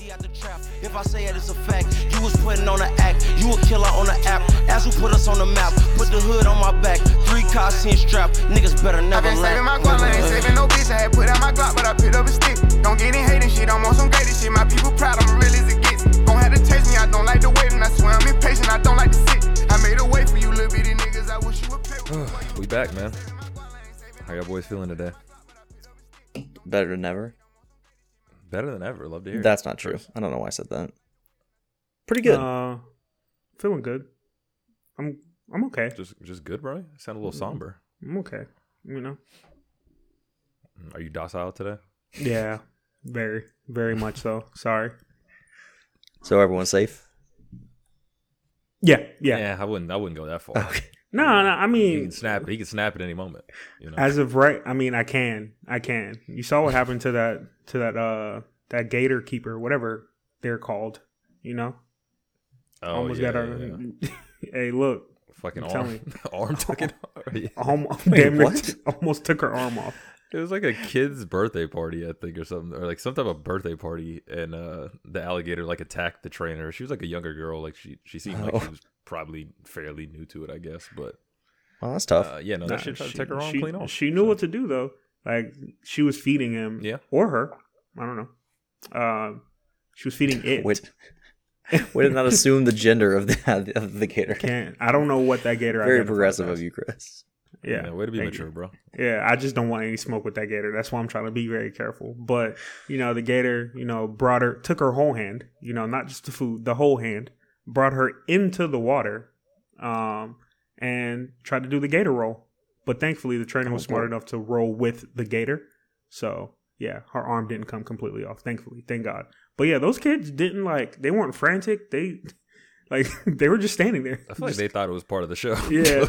50 out the trap. If I say it, it's a fact. You was putting on an act. You a killer on the app. As who put us on the map. Put the hood on my back. Three cars, ten strap. Niggas better I never been saving my laugh. guap, I ain't saving no bitch. I had put out my Glock, but I picked up a stick. Don't get any hating shit, I'm on some greatest shit. My people proud, I'm real as it gets. Gon' have to taste me, I don't like the waiting. I swear I'm impatient, I don't like to sit. I made a way for you, little bitty niggas. I wish you would pay we back, man. How y'all boys feeling today? Better than ever. Better than ever. Love to hear. it. That's not true. I don't know why I said that. Pretty good. Uh, feeling good. I'm I'm okay. just just good, bro. You sound a little somber. I'm okay. You know. Are you docile today? Yeah. Very, very much so. Sorry. so everyone's safe. Yeah, yeah, yeah. I wouldn't. I wouldn't go that far. Okay. No, no. I He mean, can snap. He can snap at any moment. You know. as of right, I mean, I can, I can. You saw what happened to that, to that, uh, that gator keeper, whatever they're called. You know, oh, almost yeah, got yeah, our. yeah. hey, look, fucking I'm arm. arm took it. Yeah. Wait, damn almost took her arm off. It was like a kid's birthday party, I think, or something, or like some type of birthday party, and uh the alligator like attacked the trainer. She was like a younger girl, like she she seemed like Oh. she was probably fairly new to it, I guess. But Well, that's tough. uh, yeah, no, Nah, that shit tried to take her arm she, clean off. She knew what to do though. Like she was feeding him, Yeah. or her. I don't know. Uh, she was feeding it. Wait, we did not assume the gender of the of the gator. Can't. I don't know what that gator. Very progressive of you, Chris. Yeah. Yeah, way to be mature, you. bro. Yeah, I just don't want any smoke with that gator. That's why I'm trying to be very careful. But you know, the gator, you know, brought her, took her whole hand. You know, not just the food, the whole hand. Brought her into the water, um, and tried to do the gator roll. But thankfully, the trainer was Oh, smart enough to roll with the gator. So yeah, her arm didn't come completely off. Thankfully, thank God. But yeah, those kids didn't like. They weren't frantic. They like they were just standing there. I feel like they thought it was part of the show. Yeah.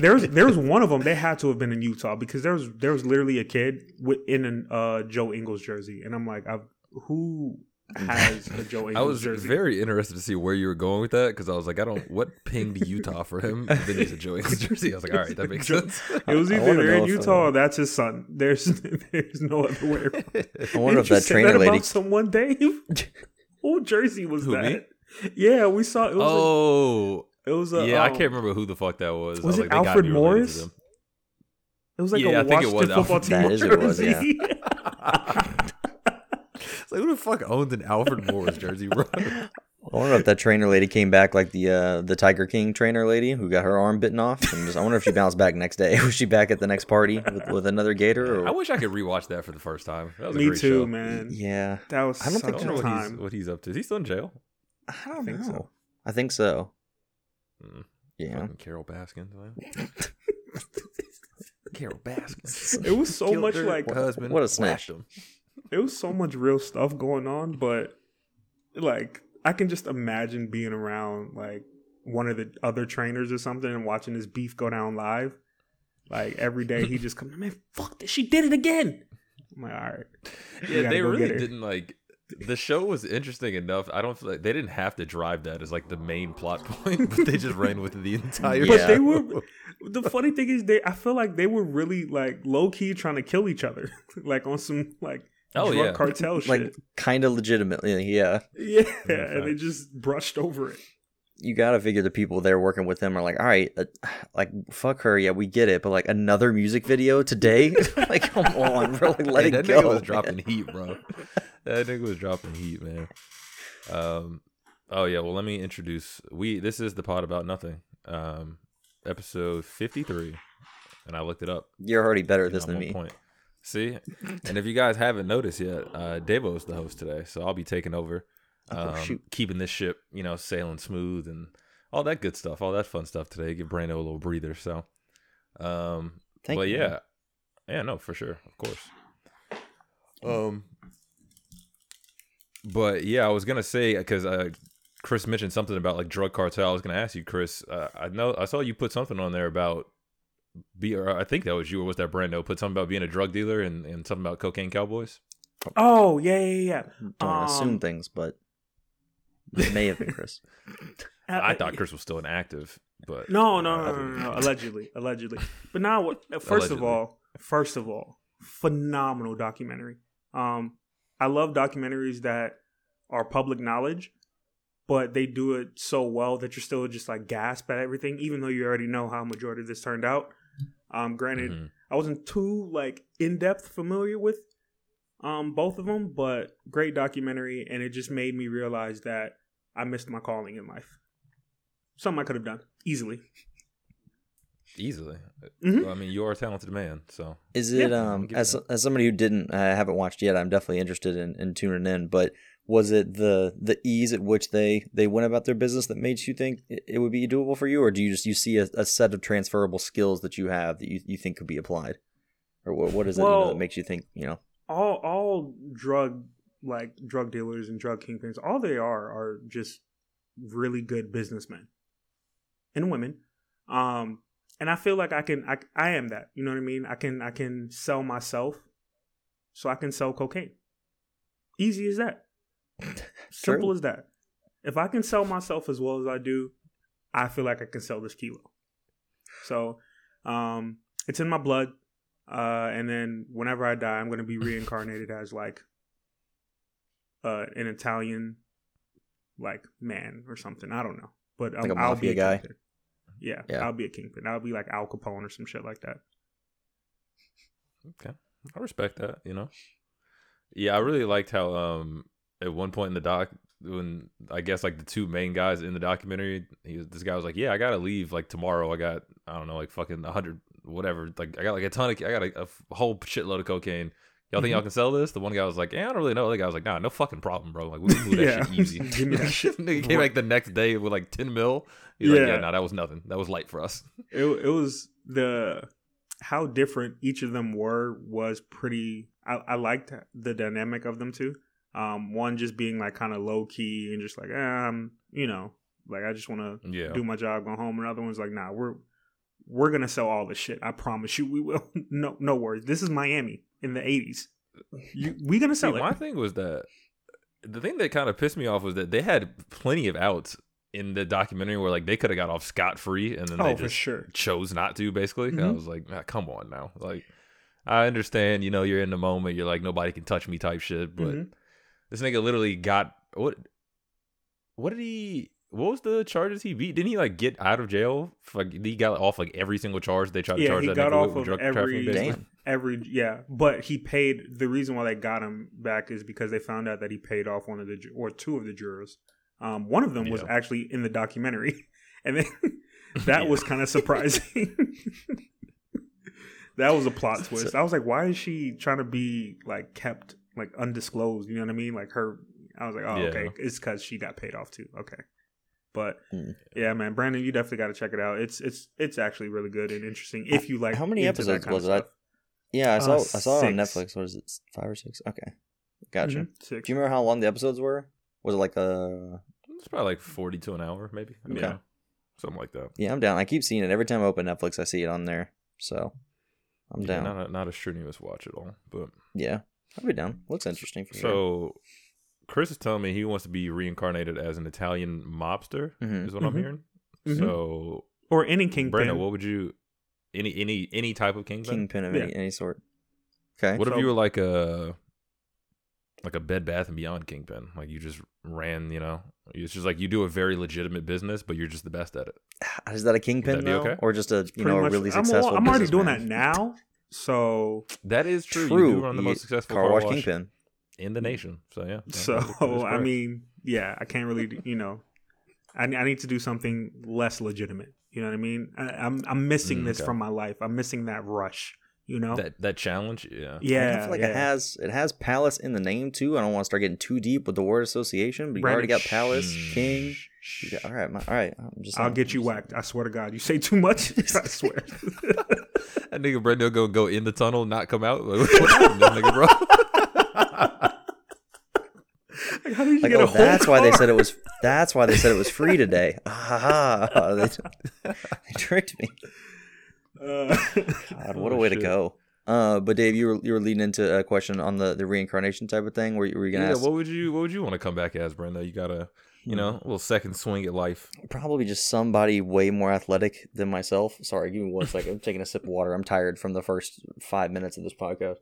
There was there was one of them. They had to have been in Utah because there was there was literally a kid in an uh, Joe Ingles jersey, and I'm like, I've, who has a Joe Ingles I was jersey? very interested to see where you were going with that because I was like, I don't what pinged Utah for him. And then he's a Joey jersey. I was like, all right, that makes sense. it was either wanna they're in Utah uh, or that's his son. There's there's no other way. around. I wonder if Didn't that say trainer that lady. about someone, Dave. Who jersey was Who, that? me? Yeah, we saw. It was. oh, a, it was. A, yeah, I um, can't remember who the fuck that was. I Was it like, they gotta Alfred be related to Morris? It was like a, Yeah, a I think it was Washington football Alfred- team That is what it was, jersey. It's like who the fuck owns an Alfred Morris jersey, bro? I wonder if that trainer lady came back like the uh, the Tiger King trainer lady who got her arm bitten off. And just, I wonder if she bounced back next day. Was she back at the next party with, with another gator? Or I wish I could rewatch that for the first time. That was a Me great too, show. man. yeah, That was I don't I think such don't know a what he's, what he's up to. Is he still in jail? I don't think know. so. I think so. Mm, Yeah. Fucking Carole Baskin. Carole Baskin. It was so Killed much her like husband. what a whacked snatch. him. It was so much real stuff going on, but like I can just imagine being around like one of the other trainers or something and watching this beef go down live. Like every day he just comes, man, fuck this, she did it again. I'm like, all right. Yeah, they really didn't like. The show was interesting enough. I don't feel like they didn't have to drive that as like the main plot point, but they just ran with the entire. But Yeah. they were the funny thing is they I feel like they were really like low key trying to kill each other. like on some like Oh, drug yeah. cartel shit. Like kind of legitimately, yeah. yeah, Yeah, and they just brushed over it. You gotta figure the people there working with them are like, all right, uh, like fuck her, yeah, we get it, but like another music video today, like come on, bro, like let Hey, it that go. nigga was man. dropping heat, bro. That nigga was dropping heat, man. Um. Oh yeah. Well, let me introduce. We. This is the pod about nothing. Um. Episode fifty three, and I looked it up. You're already better at this than me. Point. See, and if you guys haven't noticed yet, uh, Davo's the host today, so I'll be taking over, Oh, um, shoot. keeping this ship, you know, sailing smooth and all that good stuff, all that fun stuff today. Give Brando a little breather. So, um, Thank but you, yeah, man. yeah, no, for sure, of course. Um, but yeah, I was gonna say because uh, Chris mentioned something about like drug cartel. I was gonna ask you, Chris. Uh, I know I saw you put something on there about be. Or I think that was you, or was that Brando? Put something about being a drug dealer and, and something about cocaine cowboys. Oh yeah, yeah, yeah. Don't wanna assume Um, things, but it may have been Chris. I thought Chris was still inactive, but No, no, uh, no, no, no, no, allegedly, allegedly. But now, what? First of all, first of all, phenomenal documentary. Um, I love documentaries that are public knowledge, but they do it so well that you're still just like gasp at everything, even though you already know how majority of this turned out. Um, granted, Mhm. I wasn't too like in depth familiar with um both of them, but great documentary, and it just made me realize that I missed my calling in life. Something I could have done easily. Easily. Mhm. Well, I mean, you are a talented man, so Is it Yeah, um as as somebody who didn't uh, haven't watched yet, I'm definitely interested in, in tuning in. But was it the the ease at which they they went about their business that made you think it, would be doable for you, or do you just you see a, a set of transferable skills that you have that you, you think could be applied, or what what is it you know, that makes you think you know? all all drug like drug dealers and drug kingpins all they are are just really good businessmen and women. Um and i feel like i can i, I am that you know what i mean? I can i can sell myself so i can sell cocaine. Easy as that simple as that if i can sell myself as well as i do i feel like i can sell this kilo so um it's in my blood uh, and then whenever I die, I'm going to be reincarnated as like uh, an Italian like man or something. I don't know, but um, Like a I'll be a guy? kingpin. Yeah, Yeah. I'll be a kingpin. I'll be like Al Capone or some shit like that. okay, I respect that. You know, yeah, I really liked how um at one point in the doc when I guess like the two main guys in the documentary, he was, this guy was like, "Yeah, I gotta leave like tomorrow. I got I don't know like fucking a hundred whatever. Like I got like a ton of I got a whole shitload of cocaine." Y'all think Mhm. y'all can sell this? The one guy was like, "Yeah, I don't really know." The guy was like, "Nah, no fucking problem, bro. Like we can move that Yeah. shit easy." Give me that shit. Nigga came like the next day with like ten mil. He's like, Yeah. "Yeah, nah, that was nothing. That was light for us." It it was the how different each of them were was pretty. I, I liked the dynamic of them too. Um, one just being like kind of low key and just like, I'm, you know, like I just want to Yeah. do my job, go home. Another one's like, nah, we're we're gonna sell all this shit. I promise you, we will. no, no worries. This is Miami in the eighties. You, we gonna See, sell my thing was that the thing that kind of pissed me off was that they had plenty of outs in the documentary where like they could have got off scot free and then Oh, they just sure. chose not to. Basically, And I was like, "Ah, come on now, like. I understand, you know, you're in the moment. You're like nobody can touch me type shit, but Mhm. This nigga literally got what? What did he? What was the charges he beat? Didn't he like get out of jail? Like he got off like every single charge they tried to Yeah, charge he that got nigga off with, of drug every- trafficking. Damn. Every yeah, but he paid. The reason why they got him back is because they found out that he paid off one of the or two of the jurors. Um, one of them was Yeah. actually in the documentary, and then that Yeah. was kind of surprising. that was a plot twist. I was like, why is she trying to be like kept like undisclosed? You know what I mean? Like her. I was like, oh, Yeah. okay, it's because she got paid off too. Okay, but Hmm. yeah, man, Brandon, you definitely got to check it out. It's it's it's actually really good and interesting if you like. How many episodes was it? I- Yeah, I saw Uh, I saw it on. Netflix. What is it? Five or six? Okay, gotcha. Mhm, Six. Do you remember how long the episodes were? Was it like uh It's probably like forty to an hour, maybe. Okay. know. something like that. Yeah, I'm down. I keep seeing it every time I open Netflix. I see it on there, so I'm Yeah, down. not a, not a strenuous watch at all, but Yeah, I'll be down. Looks interesting for sure. so Chris is telling me he wants to be reincarnated as an Italian mobster. Mhm. Is what I'm Mhm. hearing. Mhm. So or any kingpin. Brandon, what would you any any any type of kingpin? Kingpin of Yeah. any, any sort. Okay. What if you were like a like a Bed Bath and Beyond kingpin? Like you just ran, you know, it's just like you do a very legitimate business, but you're just the best at it. Is that a kingpin Would that though, okay? or just a you Pretty know a much- really I'm, successful? I'm already doing that now. So That is true. True. You do run the most successful car wash kingpin. in the nation. So yeah. yeah, so that is- that is I mean, yeah, I can't really, you know, I, I need to do something less legitimate. You know what I mean? I, I'm I'm missing Mm, this okay. from my life. I'm missing that rush. You know? that that challenge, yeah. yeah, I feel like yeah. it has it has palace in the name too. I don't want to start getting too deep with the word association, but you already got palace, shh, king. Got- all right, my, all right. I'm just. I'll saying, get you I'm just whacked. I swear to God. You say too much. I swear. That nigga Brendo go go in the tunnel, not come out. Like, what happened, nigga, bro? Like, how did you Like, get a oh, whole that's why they said it was. That's why they said it was free today. Ah, they, they tricked me. Uh, God, what Oh, a way to go. Uh, but Dave, you were you were leading into a question on the, the reincarnation type of thing. Where you were you gonna yeah, ask? what would you what would you want to come back as, Brenda? You got a you know, a little second swing at life. Probably just somebody way more athletic than myself. Sorry, give me one second. I'm taking a sip of water. I'm tired from the first five minutes of this podcast.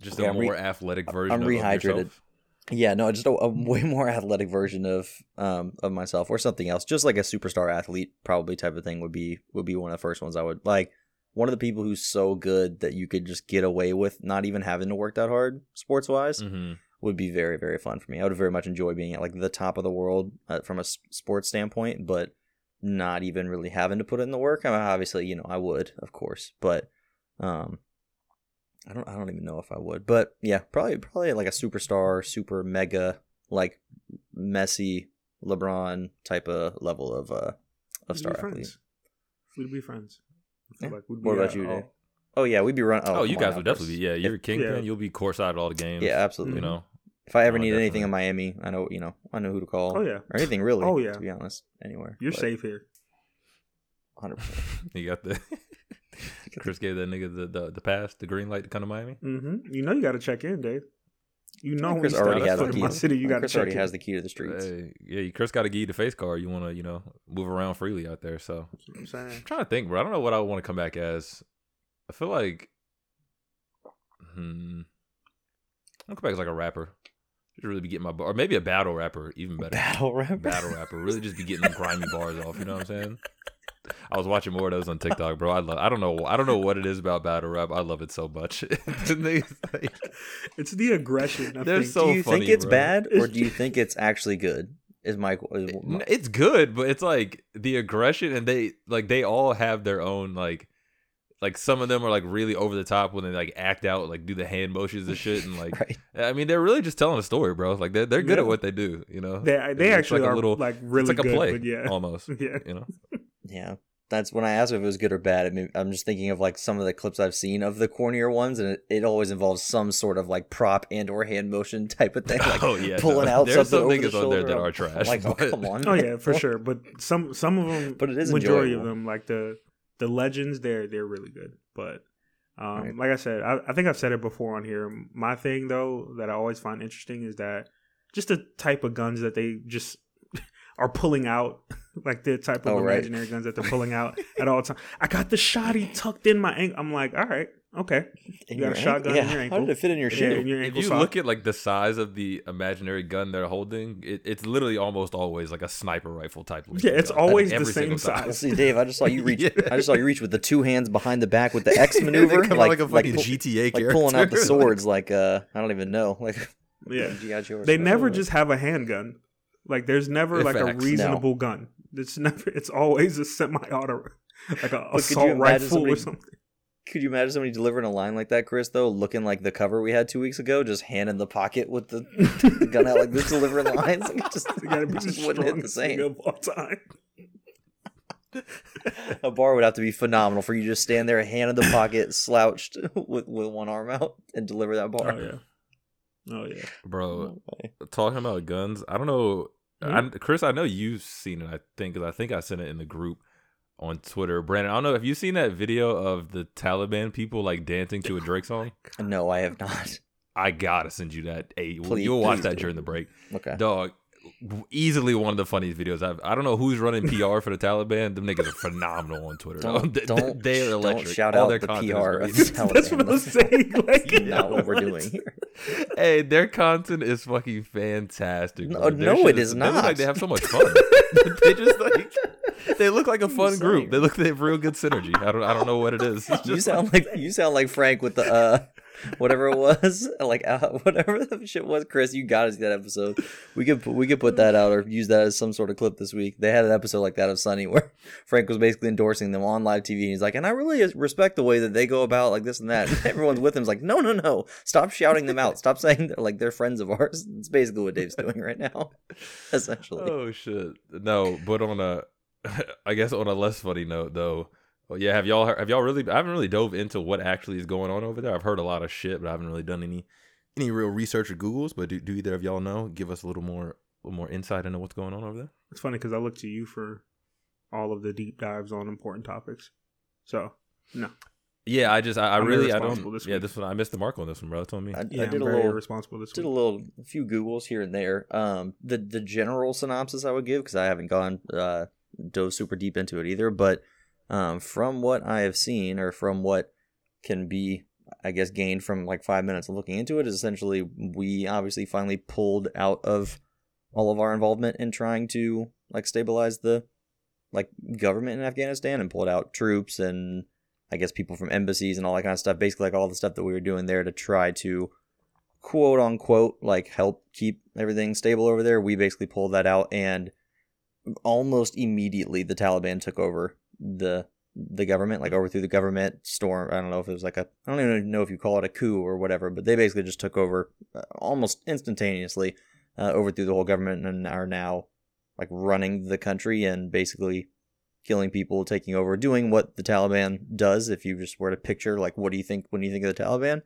Just Okay, a I'm re- more athletic version of myself. I'm rehydrated. Yeah, no, just a, a way more athletic version of um of myself or something else. Just like a superstar athlete, probably type of thing would be would be one of the first ones I would like. One of the people who's so good that you could just get away with not even having to work that hard, sports wise, hmm would be very very fun for me. I would very much enjoy being at like the top of the world uh, from a sports standpoint, but not even really having to put in the work. I mean, obviously, you know, I would, of course, but um, I don't I don't even know if I would, but yeah, probably probably like a superstar, super mega like Messi, LeBron type of level of uh of We'd star be athlete. friends. We'd be friends. Yeah. like we'd What be about at you, Dave? Oh yeah, we'd be running. Oh, Oh, you guys would definitely be. Yeah, you're a kingpin. yeah. You'll be courtside at all the games. Yeah, absolutely. You know, If I ever Oh, need anything in. Miami, I know you know I know who to call. Oh, yeah. or anything really. Oh, yeah. to be honest, anywhere. You're safe here. Hundred percent. you got the. Chris gave that nigga the, the the pass, the green light to come to Miami. Mm hmm You know you got to check in, Dave. You know when Chris already step has the key. my city, you got to Chris check already in. has the key to the streets. Hey, yeah, Chris got to give you the face card. You want to, you know, move around freely out there. So That's what I'm saying. I'm trying to think, bro. I don't know what I want to come back as. I feel like, hmm, I'm come back as like a rapper. Just really be getting my bar, or maybe a battle rapper, even better. Battle rapper. battle rapper. Really just be getting them grimy bars off. You know what I'm saying? I was watching more of those on TikTok, bro. I love. I don't know. I don't know what it is about battle rap. I love it so much. The niggas, like, It's the aggression. I They're think. so do you funny, think it's bro. bad or do you think it's actually good? Is my, is my it's good, but it's like the aggression, and they like they all have their own like. Like some of them are like really over the top when they like act out, like do the hand motions and shit, and like right? I mean they're really just telling a story, bro. Like they're they're good at what they do, you know. They they It's actually like a are little- like really it's like good, a play, yeah, almost. yeah. You know, Yeah, that's when I asked if it was good or bad. I mean, I'm just thinking of like some of the clips I've seen of the cornier ones, and it, it always involves some sort of like prop and or hand motion type of thing, like oh yeah, pulling no. out There's something some over the niggas on there that are trash. like, oh come on! Oh yeah, for sure. But some some of them, But it is majority of them, like the the legends, they're they're really good. But um, Right. like I said, I, I think I've said it before on here. My thing though that I always find interesting is that just the type of guns that they just are pulling out, like the type of Oh, right. imaginary guns that they're pulling out at all times. I got the shotty tucked in my ankle. I'm like, all right, okay, In You got your a shotgun ankle? in your yeah. How ankle. did it fit in your yeah, shoe? in your if you sock. look at like the size of the imaginary gun they're holding, it, it's literally almost always like a sniper rifle type. looking Yeah, it's gun. always the Every same single time. size. See, Dave, I just saw you reach. Yeah. I just saw you reach with the two hands behind the back with the X maneuver, come out like like a fucking pull- GTA like character. pulling out the swords. Like uh, I don't even know. Like yeah, G.I. Joe or they never just have a handgun. Like there's never Yeah, like a facts. reasonable gun. It's never. It's always a semi-auto, like a you assault rifle somebody- or something. Could you imagine somebody delivering a line like that, Chris? Though, looking like the cover we had two weeks ago, just hand in the pocket with the, the gun out like this, delivering lines. Like, just, gotta be just wouldn't hit the same. of all time. A bar would have to be phenomenal for you to just stand there, hand in the pocket, slouched with with one arm out, and deliver that bar. Oh yeah. Oh yeah. bro. Okay. Talking about guns, I don't know, Hmm? I, Chris. I know you've seen it. I think 'cause I think I sent it in the group on Twitter. Brandon, I don't know. Have you seen that video of the Taliban people like dancing to a Drake song? No, I have not. I gotta send you that. Hey, Please- you'll watch that do. during the break. Okay. Dog, easily one of the funniest videos I've. I don't know who's running PR for the Taliban. Them niggas are phenomenal on Twitter. Don't They- don't, they are don't shout All out their the content PR of the Taliban. That's what I was saying. Like, not what we're doing here. hey, their content is fucking fantastic. No, no, it is look not. like they have so much fun. they just like they look like a fun group. They look they have real good synergy. I don't I don't know what it is. You sound like you sound like Frank with the uh whatever it was like uh, whatever the shit was. Chris, you got to see that episode. We could put- we could put that out or use that as some sort of clip this week. They had an episode like that of Sunny where Frank was basically endorsing them on live TV. And he's like, and I really respect the way that they go about like this and that. And everyone's with him. Is like, no, no, no, stop shouting them out. Stop saying that like they're friends of ours. It's basically what Dave's doing right now, essentially. Oh shit. No, but on a I guess on a less funny note though. Well, yeah, have y'all have y'all really I haven't really dove into what actually is going on over there. I've heard a lot of shit, but I haven't really done any any real research or Googles, but do, do either of y'all know? Give us a little more a little more insight into what's going on over there. It's funny because I look to you for all of the deep dives on important topics. So no, Yeah, I just I, I really I don't this yeah this one I missed the mark on this one, bro. Told me. I, yeah, I I'm did a little responsible this did week. a little a few googles here and there um the the general synopsis i would give because i haven't gone uh dove super deep into it either but um from what i have seen or from what can be I guess gained from like five minutes of looking into it is essentially we obviously finally pulled out of all of our involvement in trying to like stabilize the like government in Afghanistan and pulled out troops and I guess people from embassies and all that kind of stuff. Basically, like all the stuff that we were doing there to try to quote unquote like help keep everything stable over there. We basically pulled that out and almost immediately the Taliban took over the the government, like overthrew the government, storm. I don't know if it was like a, I don't even know if you call it a coup or whatever, but they basically just took over uh, almost instantaneously, uh, overthrew the whole government and are now like running the country and basically killing people, taking over, doing what the Taliban does. If you just were to picture, like, what do you think when you think of the Taliban?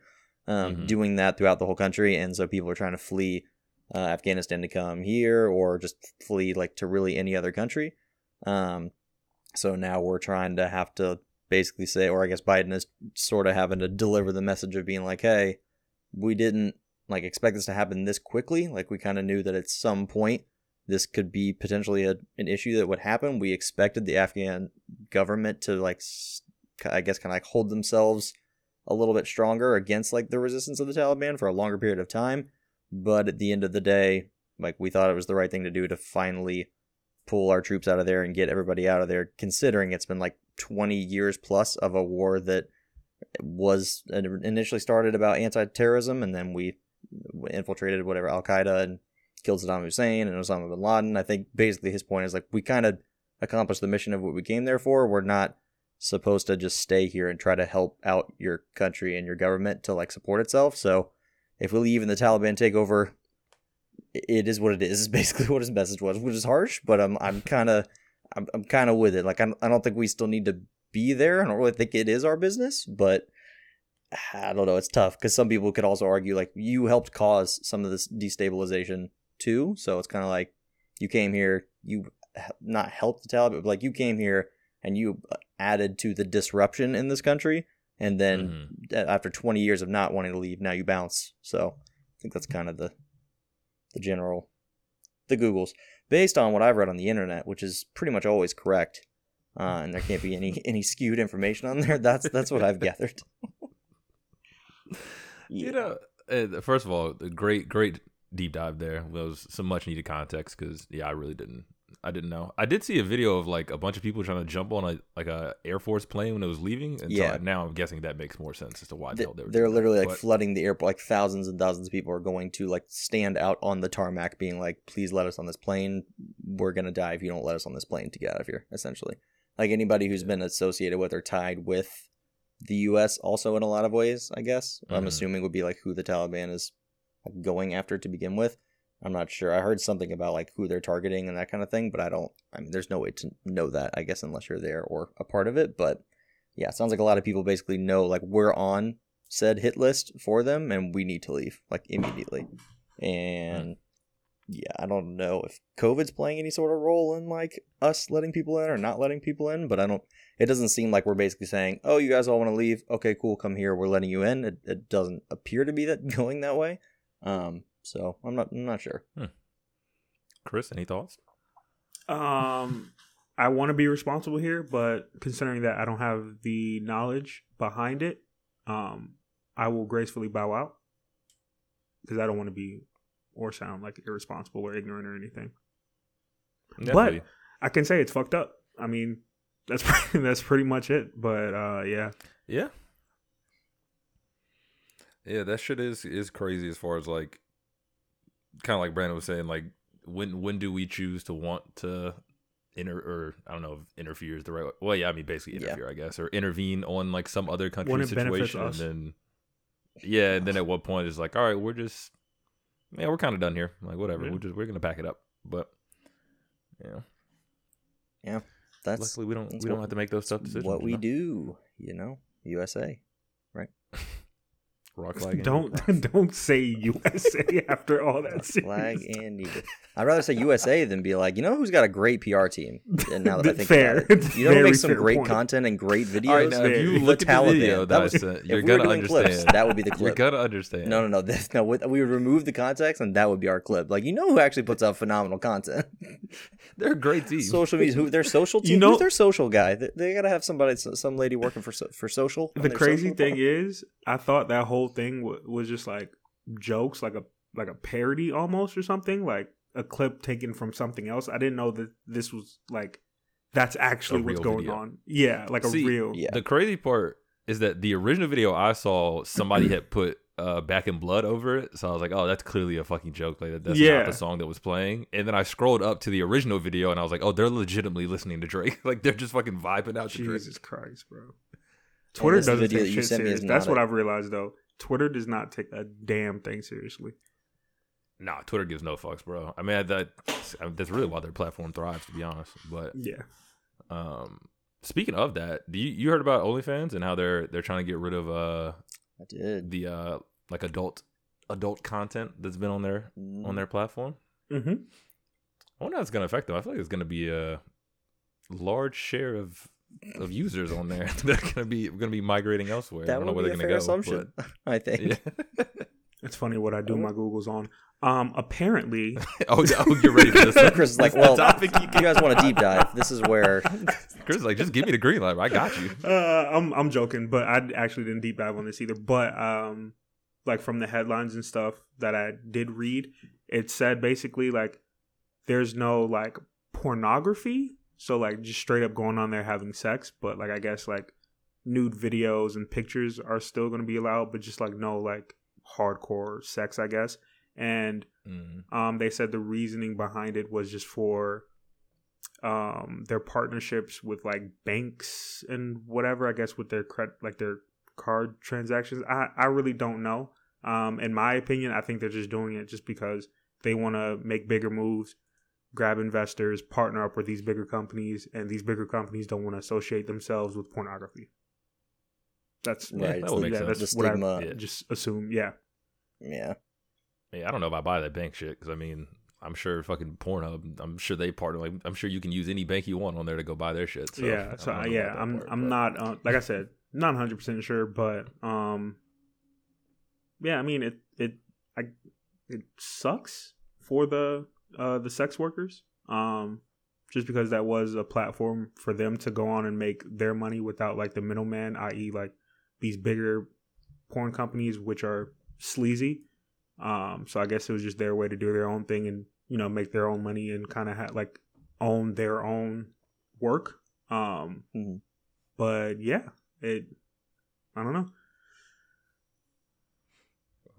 Um, Mhm. Doing that throughout the whole country, and so people are trying to flee uh, Afghanistan to come here, or just flee like to really any other country. Um, so now we're trying to have to basically say, or I guess Biden is sort of having to deliver the message of being like, hey, we didn't like expect this to happen this quickly. Like we kind of knew that at some point this could be potentially a, an issue that would happen. We expected the Afghan government to like, I guess, kind of like hold themselves a little bit stronger against like the resistance of the Taliban for a longer period of time. But at the end of the day, like we thought it was the right thing to do to finally pull our troops out of there and get everybody out of there, considering it's been like 20 years plus of a war that was initially started about anti-terrorism and then we infiltrated whatever Al Qaeda and killed Saddam Hussein and Osama bin Laden. I think basically his point is like we kind of accomplished the mission of what we came there for. We're not supposed to just stay here and try to help out your country and your government to like support itself. So if we leave and the Taliban take over, it is what it is. Is basically what his message was, which is harsh, but I'm I'm kind of I'm I'm kind of with it. Like I I don't think we still need to be there. I don't really think it is our business, but I don't know. It's tough because some people could also argue like you helped cause some of this destabilization too. So it's kind of like you came here, you not helped the Taliban, but like you came here and you uh, added to the disruption in this country, and then a- after 20 years of not wanting to leave, now you bounce. So I think that's kind of the the general the Googles based on what I've read on the internet, which is pretty much always correct. Uh, and there can't be any any skewed information on there. That's that's what I've gathered. You know, uh, first of all, a great, great deep dive there. There was some much needed context because yeah, I really didn't, I didn't know. I did see a video of like a bunch of people trying to jump on a like a Air Force plane when it was leaving. And Yeah. so now I'm guessing that makes more sense as to why the They- hell they were. they're doing that. literally like But- flooding the airport. Like thousands and thousands of people are going to like stand out on the tarmac, being like, "Please let us on this plane. We're gonna die if you don't let us on this plane to get out of here." Essentially, like anybody who's been associated with or tied with the U.S. also in a lot of ways. I guess I'm Mhm. assuming would be like who the Taliban is going after to begin with. I'm not sure. I heard something about like who they're targeting and that kind of thing, but I don't. I mean, there's no way to know that. I guess unless you're there or a part of it. But yeah, it sounds like a lot of people basically know like we're on said hit list for them and we need to leave like immediately. And yeah, I don't know if COVID's playing any sort of role in like us letting people in or not letting people in, but I don't. It doesn't seem like we're basically saying, "Oh, you guys all want to leave? Okay, cool, come here. We're letting you in." It, it doesn't appear to be that going that way. Um, so I'm not. I'm not sure. Chris, any thoughts? Um, I want to be responsible here, but considering that I don't have the knowledge behind it, um, I will gracefully bow out because I don't want to be or sound like irresponsible or ignorant or anything. Definitely. I can say it's fucked up. I mean, that's that's pretty much it. But uh, yeah, Yeah. Yeah, that shit is is crazy as far as like kind of like Brandon was saying like when when do we choose to want to inter or I don't know if interfere is the right way. Well, yeah, I mean basically Yeah. interfere, I guess, or intervene on like some other country When situation and then yeah, and then at what point it's like, all right, we're just yeah, we're kind of done here. Like whatever, Yeah. we're just we're gonna pack it up. But yeah, yeah. That's luckily we don't that's we don't have to make those tough decisions. what you we know? do. You know, USA. Rock flag. Don't don't say USA after all that. Flag series. and eagle. I'd rather say USA than be like, you know who's got a great PR team? And now that I think Fair. about it, you know who makes some great point. content and great videos? All right, now, if you The look at the Taliban. video that I was- sent, if you're gonna doing clips, understand. that would be the clip. You're gonna understand. No, no, no. This, no, with- we would remove the context, and that would be our clip. Like, you know who actually puts out phenomenal content? they're a great team. social media. Who their social team? You know- who's their social guy? They, they gotta have somebody, some lady working for for social. The crazy social thing account. is, I thought that whole thing w- was just like jokes, like a like a parody almost or something, like a clip taken from something else. I didn't know that this was like that's actually what's going video. on. Yeah, like a real. yeah. The crazy part is that the original video I saw, somebody had put uh, "Back in Blood" over it, so I was like, "Oh, that's clearly a fucking joke. Like that's Yeah. not the song that was playing." And then I scrolled up to the original video, and I was like, "Oh, they're legitimately listening to Drake. like they're just fucking vibing out to Drake." Jesus Christ, bro. Twitter this doesn't video take that shit sent me is serious. That's what a- I've realized though. Twitter does not take a damn thing seriously. Nah, Twitter gives no fucks, bro. I mean, that that's really why their platform thrives, to be honest. But Yeah. um, speaking of that, do you you heard about OnlyFans and how they're they're trying to get rid of uh I did. the uh like adult adult content that's been on their Mm. on their platform? Mm-hmm. I wonder how it's gonna affect them. I feel like it's gonna be a large share of of users on there. they're gonna be gonna be migrating elsewhere. I That don't know would where be they're a gonna fair go. assumption. I think. Yeah. It's funny what I do my Googles on. Um, apparently, oh, yeah, oh, you're ready for this. one? Chris is like, This is the well, topic you you guys want a deep dive? This is where Chris is like, just give me the green light. I got you. uh, I'm I'm joking, but I actually didn't deep dive on this either. But um, like from the headlines and stuff that I did read, it said basically like there's no like pornography, so like just straight up going on there having sex, but like I guess like nude videos and pictures are still going to be allowed, but just like no like hardcore sex, I guess. And Mm. um, they said the reasoning behind it was just for um, their partnerships with like banks and whatever. I guess with their credit, like their card transactions. I I really don't know. Um, in my opinion, I think they're just doing it just because they want to make bigger moves, grab investors, partner up with these bigger companies, and these bigger companies don't want to associate themselves with pornography. That's Yeah, right, that would make yeah, sense. that's the what I stigma. Yeah. just assume. Yeah. Yeah, Yeah, I don't know if I buy that bank shit because I mean, I'm sure fucking Pornhub. I'm sure they partner. Like, I'm sure you can use any bank you want on there to go buy their shit. So, yeah, so don't know yeah, I'm part, I'm but- not uh, like I said, not 100 percent sure, but um, yeah, I mean it it I it sucks for the uh the sex workers um just because that was a platform for them to go on and make their money without like the middleman, i.e., like these bigger porn companies which are sleazy. Um, so I guess it was just their way to do their own thing and you know make their own money and kind of ha- like own their own work. Um, Mhm. but yeah, it. I don't know.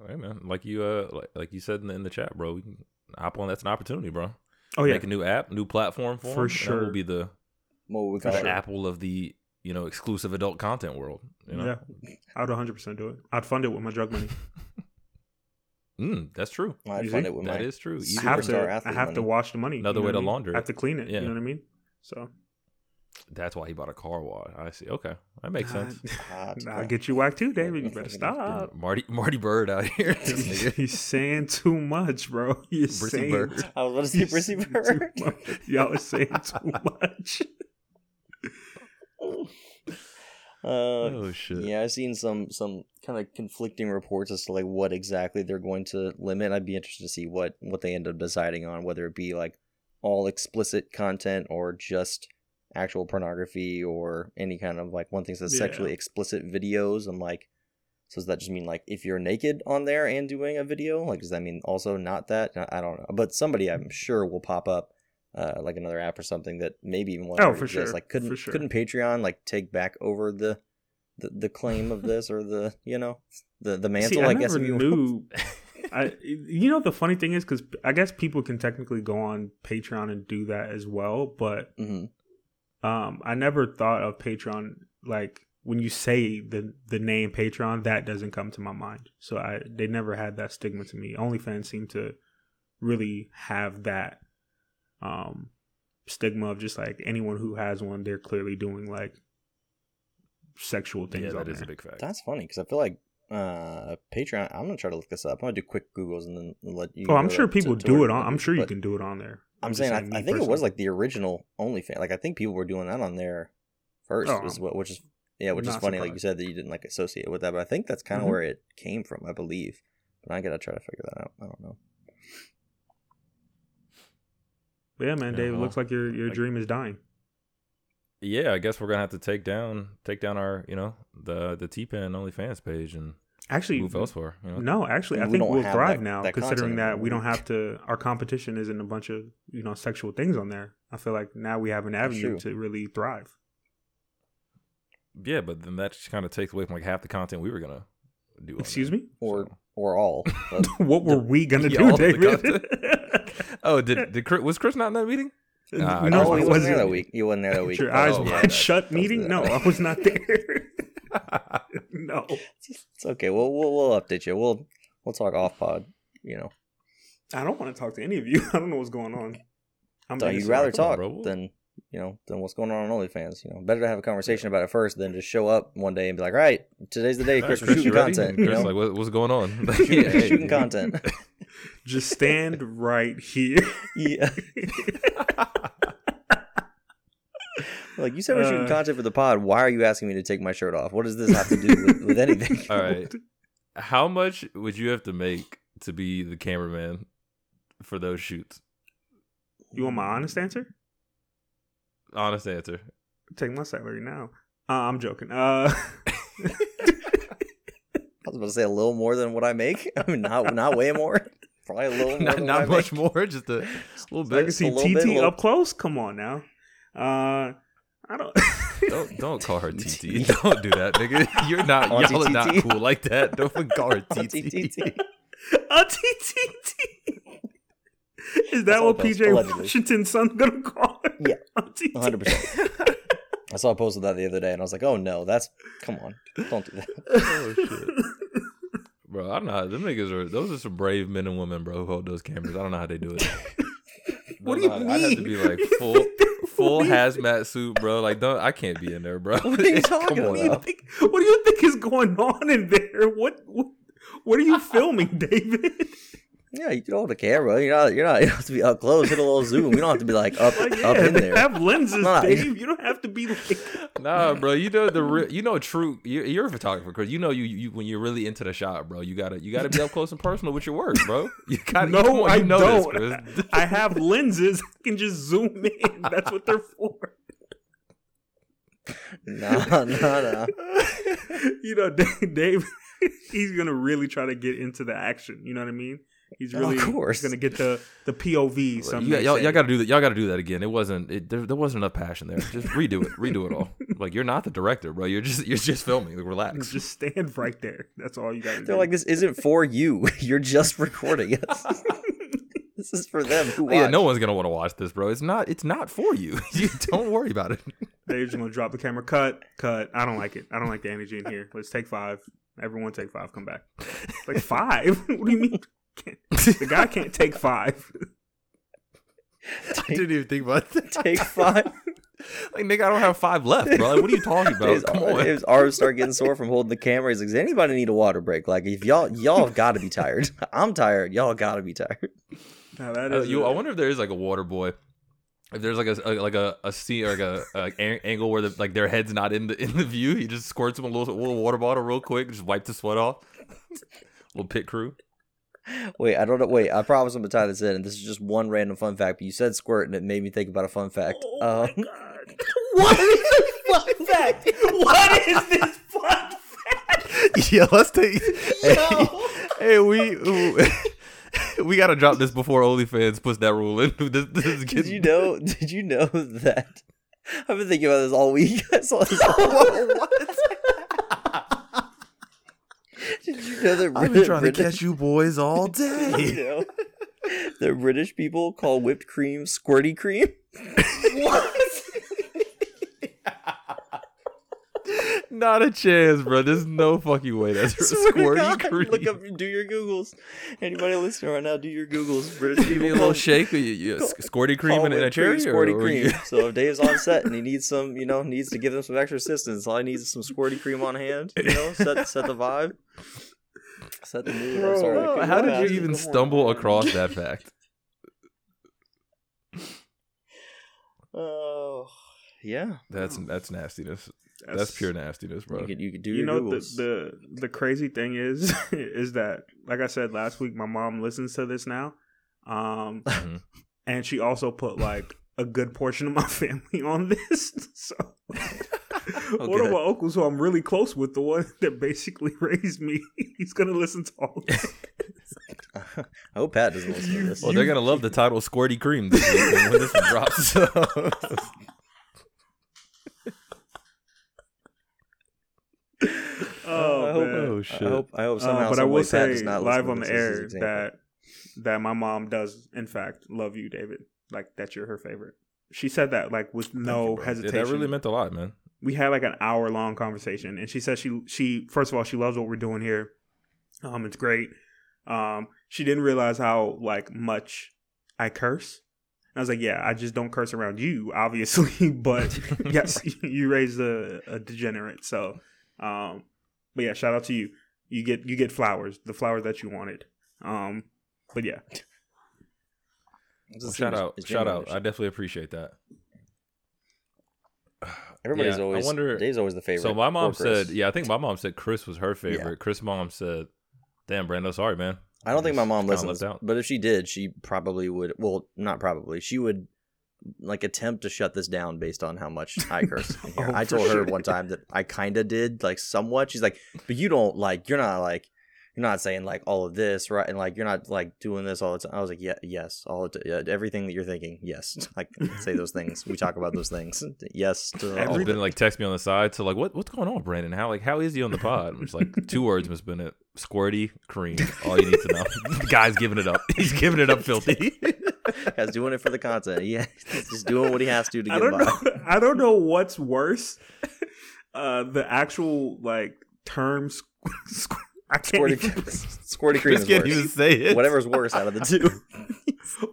Hey man, like you uh like, like you said in the, in the chat, bro. We can hop on. That's an opportunity, bro. Oh yeah, Make a new app, new platform for, For 'em, and that sure. will be the, what would we the call? Apple of the you know exclusive adult content world. You know, yeah, I'd 100 percent do it. I'd fund it with my drug money. mm, that's true. I'd You fund see? it with That my. is true. I have Superstar to. I athlete have to wash the money. Another you know way to what I mean? launder I have to clean it. Yeah. You know what I mean? So that's why he bought a car wash. I see. Okay, that makes sense. I'll get you whacked too, David. You better stop. Marty Marty Byrde out here. This nigga. He's saying too much, bro. You're Brissy saying Bird. I was about to say you're Brissy saying too Bird. much. Y'all are saying too much. Uh, Oh shit. yeah, I've seen some some kind of conflicting reports as to like what exactly they're going to limit. I'd be interested to see what what they end up deciding on, whether it be like all explicit content or just actual pornography or any kind of like one thing says Yeah. sexually explicit videos and like so does that just mean like if you're naked on there and doing a video like does that mean also not that I- don't know but somebody i'm sure will pop up uh, like another app or something that maybe even one Oh, for sure, like couldn't for sure. couldn't patreon like take back over the the, the claim of this or the you know the the mantle See, i, I guess if you knew. I, you know, the funny thing is because I guess people can technically go on Patreon and do that as well, but Mhm. Um, I never thought of Patreon like when you say the the name Patreon, that doesn't come to my mind. So I they never had that stigma to me. OnlyFans seem to really have that um stigma of just like anyone who has one, they're clearly doing like sexual things. Yeah, on that is a big fact. that's funny because i feel like Uh, Patreon. I'm gonna try to look this up. I'm gonna do quick Googles and then let you. Oh, I'm sure to- people to do where it on. I'm sure you but can do it on there. I'm just saying, I, I think it was like the original OnlyFans. Like I think people were doing that on there first, Oh, is what, which is yeah, which is not funny. Like you said that you didn't like associate it with that, but I think that's kind of Mhm. where it came from. I believe, but I gotta try to figure that out. I don't know. But yeah, man, Yeah, Dave. It looks like your your like- dream is dying. Yeah, I guess we're gonna have to take down take down our you know the the T Pen OnlyFans page and Actually, move elsewhere. You know? No, actually, I We think don't we'll thrive that- now, that considering content that anymore. we don't have to. Our competition isn't a bunch of you know sexual things on there. I feel like now we have an avenue to really thrive. Yeah, but then that just kind of takes away from like half the content we were gonna do. Excuse there. me. Or So- or all. What were we gonna Yeah, do, of David? Oh, did, did Chris, was Chris not in that meeting? Nah, I no, oh, I he wasn't there wasn't. that week. You wasn't there that week. Your eyes Oh, wide yeah. shut meeting? No, I was not there. No. It's okay. We'll, we'll we'll update you. We'll we'll talk off pod. You know, I don't want to talk to any of you. I don't know what's going on. I'm so you'd rather come on, talk than you know than what's going on on OnlyFans. You know, better to have a conversation about it first than just show up one day and be like, "All right, today's the day, All Chris. right, We're Chris, shooting content. Chris, You know, like, what, what's going on? shooting, Hey, shooting content. Just stand right here. yeah, like you said, we're shooting Uh, content for the pod. Why are you asking me to take my shirt off? What does this have to do with, with anything? All right. How much would you have to make to be the cameraman for those shoots? You want my honest answer? Honest answer. Take my salary now. Uh, I'm joking. Uh, I was about to say a little more than what I make. I mean, not not way more. Probably a little more. Not, than not what I much make. more, just a little I can bit. see a little bit, TT little- up close. Come on now. Uh, I don't. Don't don't call her TT. Don't do that, nigga. You're not. Auntie y'all are not cool like that. Don't fucking call her Auntie TT. TT. Auntie TT. Is that That's all what it was, PJ allegedly. Washington's son gonna call her? Yeah, Auntie One hundred percent. I saw a post of that the other day, and I was like, "Oh no, that's come on, don't do that." Oh shit. Bro, I don't know. How, them niggas are those are some brave men and women, bro, who hold those cameras. I don't know how they do it. What do Don't you know. I'd have to mean? be like full full hazmat suit, bro. Like don't I can't be in there, bro. What are you talking What do you think? What do you think is going on in there? What what, what are you filming, David? Yeah, you can hold a camera. You're not. You're not. You don't have to be up close. Hit a little zoom. You don't have to be like up Like, up in they there. have lenses, Nah, Dave. You don't have to be like. Nah, bro. You know the real. You know true. You're, you're a photographer, Chris. You know you, you when you're really into the shot, bro. You gotta you gotta be up close and personal with your work, bro. You gotta. No, come on, I you know don't. This, I have lenses. I can just zoom in. That's what they're for. No, no, no. you know, Dave, Dave, he's gonna really try to get into the action. You know what I mean? He's really course. gonna get the the POV. Some you, y'all, y'all gotta do that. Y'all gotta do that again. It wasn't. It, there, there wasn't enough passion there. Just redo it. Redo it all. Like you're not the director, bro. You're just you're just filming. Like, relax. just stand right there. That's all you do. They're do. like, this isn't for you. You're just recording it. this is for them who yeah, no one's gonna want to watch this, bro. It's not. It's not for you. you don't worry about it. They're just gonna drop the camera. Cut, cut. I don't like it. I don't like the energy in here. Let's take five. Everyone take five. Come back. Like five? what do you mean? Can't- The guy can't take five. I didn't even think about that. Take five. Like nigga, I don't have five left, bro. Like, what are you talking His, about? Come on. his arms start getting sore from holding the camera. He's like, "Does anybody need a water break? Like, if y'all y'all have got to be tired. I'm tired. Y'all got to be tired." Now that Uh, you, a- I wonder if there is like a water boy. If there's like a, a like a, a scene or like a, a a- angle where the, like their head's not in the in the view, he just squirts them a little, little water bottle real quick, just wipe the sweat off. little pit crew. Wait, I don't know. Wait, I promise I'm gonna tie this in. And this is just one random fun fact. But you said squirt, and it made me think about a fun fact. Oh Um, my god! What is this fun fact? What is this fun fact? yeah, let's take. Hey, hey, we we gotta drop this before OnlyFans puts that rule in. This, this is did you know? Did you know that? I've been thinking about this all week. I saw this. Did you know that? I've been trying to catch you boys all you day. know that British people call whipped cream squirty cream? Nigga, Not a chance, bro. There's no fucking way that's squirty cream. Look up, do your googles. Anybody listening right now, do your googles. British Give me a little shake. You, you, squirty cream and, a cherry, squirty or cream. so if Dave's on set and he needs some, you know, needs to give them some extra assistance, all he needs is some squirty cream on hand. You know, set set the vibe, set the mood. Bro, sorry. Oh, how did you even on, stumble across that fact? Oh, yeah. That's that's nastiness. That's, pure nastiness, bro. You could you could do you your know the, googles. the the crazy thing is is that like I said last week, my mom listens to this now, um, Mhm. and she also put like a good portion of my family on this. So one of good. my uncles, who I'm really close with, the one that basically raised me, he's gonna listen to all this. I hope Pat doesn't listen to this. Well, they're gonna love the title "Squirty Cream" this when this one drops. So. Oh, I hope, man. Oh, I hope I hope Uh, but I will say does not live on the this as his air that that my mom does in fact love you, David. Like that you're her favorite. She said that like with no Yeah, hesitation. that really meant a lot, man. we had like an hour long conversation, and she said she she first of all she loves what we're doing here. Um, it's great. Um, she didn't realize how like much I curse. I was like, yeah, I just don't curse around you, obviously, but yes, you raised a, a degenerate. So, um, but yeah, shout out to you. You get you get flowers, the flowers that you wanted. Um, but yeah, Well, shout out, shout out. I definitely appreciate that. Everybody's Yeah, I always wonder- Dave's always the favorite. So my mom said, yeah, I think my mom said Chris was her favorite. Chris' mom said, "Damn, Brando, sorry, man." I don't think my mom Kinda listens, out. but if she did, she probably would. Well, not probably. She would like attempt to shut this down based on how much I curse. Oh, I told her sure. one time that I kind of did, like somewhat. She's like, "But you don't like. You're not like. You're not saying like all of this, right? And like you're not like doing this all the time." I was like, "Yeah, yes, all the t- yeah, everything that you're thinking, yes. Like say those things. We talk about those things. Yes to all Every of Every- it. been like text me on the side. to like, what what's going on, Brandon? How like how is he on the pod? I'm just like two words, Miss Bennett. Squirty cream. All you need to know. Guy's giving it up. He's giving it up, filthy. Guy's doing it for the content. Yeah, he's just doing what he has to to I get don't by. know. I don't know what's worse, uh, the actual like terms. I can't Squirty, even squirty cream Chris is can't worse. even say it. Whatever's worse out of the two.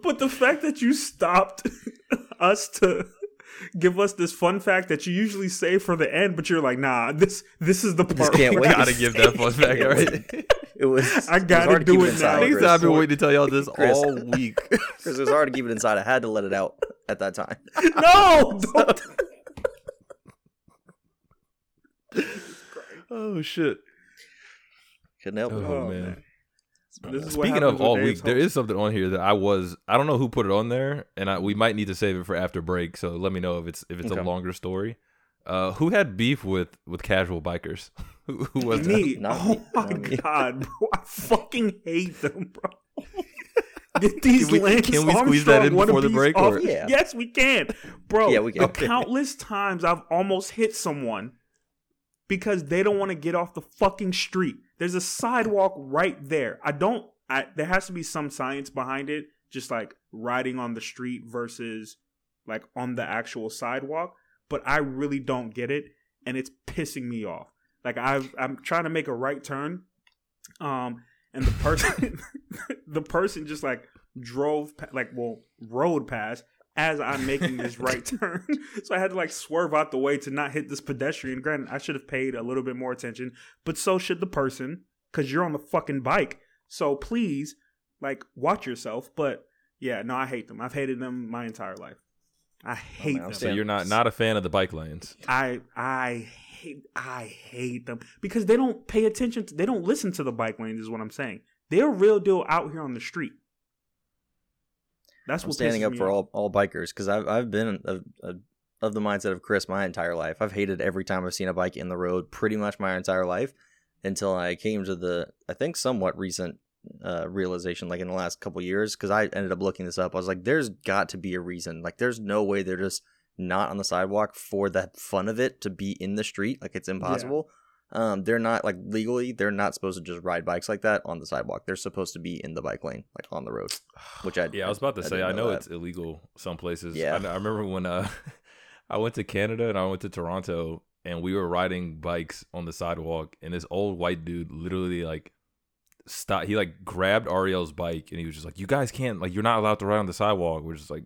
But the fact that you stopped us to give us this fun fact that you usually say for the end, but you're like, nah, this this is the part. can't where wait. I Gotta give that fun fact, Yeah, all right? It was. I gotta hard to do keep it inside, now. Niggas, Chris. I've been waiting to tell y'all this Chris. all week. Chris, it was hard to keep it inside. I had to let it out at that time. no. Don't. oh shit. Couldn't help it. Oh, Oh, man. man. This is Speaking of all week, there host. is something on here that I was I don't know who put it on there, and I, we might need to save it for after break. So let me know if it's if it's Okay. a longer story. Uh, who had beef with with casual bikers? who, who was that? me. Not oh me. my Not me. god, bro! I fucking hate them, bro. Get these Can we- Lance can we squeeze that in before the break, off- or- Yeah. Yes, we can, bro. Yeah, we can. The Okay. countless times I've almost hit someone because they don't want to get off the fucking street. There's a sidewalk right there. I don't. I there has to be some science behind it. Just like riding on the street versus like on the actual sidewalk. But I really don't get it, and it's pissing me off. Like I've I'm trying to make a right turn, um, and the person the person just like drove like well rode past as I'm making this right turn. So I had to like swerve out the way to not hit this pedestrian. Granted, I should have paid a little bit more attention, but so should the person because you're on the fucking bike. So please, like, watch yourself. But yeah, no, I hate them. I've hated them my entire life. I hate man, them. So you're not not a fan of the bike lanes. I I hate I hate them because they don't pay attention to they don't listen to the bike lanes is what I'm saying. They're real deal out here on the street. That's I'm what standing up for all, all bikers because I've I've been a, a, of the mindset of Chris my entire life. I've hated every time I've seen a bike in the road pretty much my entire life until I came to the I think somewhat recent uh, realization like in the last couple years because I ended up looking this up. I was like, there's got to be a reason. Like, there's no way they're just not on the sidewalk for the fun of it to be in the street. Like, it's impossible. Um, they're not like legally. They're not supposed to just ride bikes like that on the sidewalk. They're supposed to be in the bike lane, like on the road. Which I Yeah, I was about to say. I know that. it's illegal some places. Yeah. I, I remember when uh, I went to Canada and I went to Toronto, and we were riding bikes on the sidewalk, and this old white dude literally like stopped. He like grabbed Ariel's bike, and he was just like, "You guys can't like, you're not allowed to ride on the sidewalk." We're just like,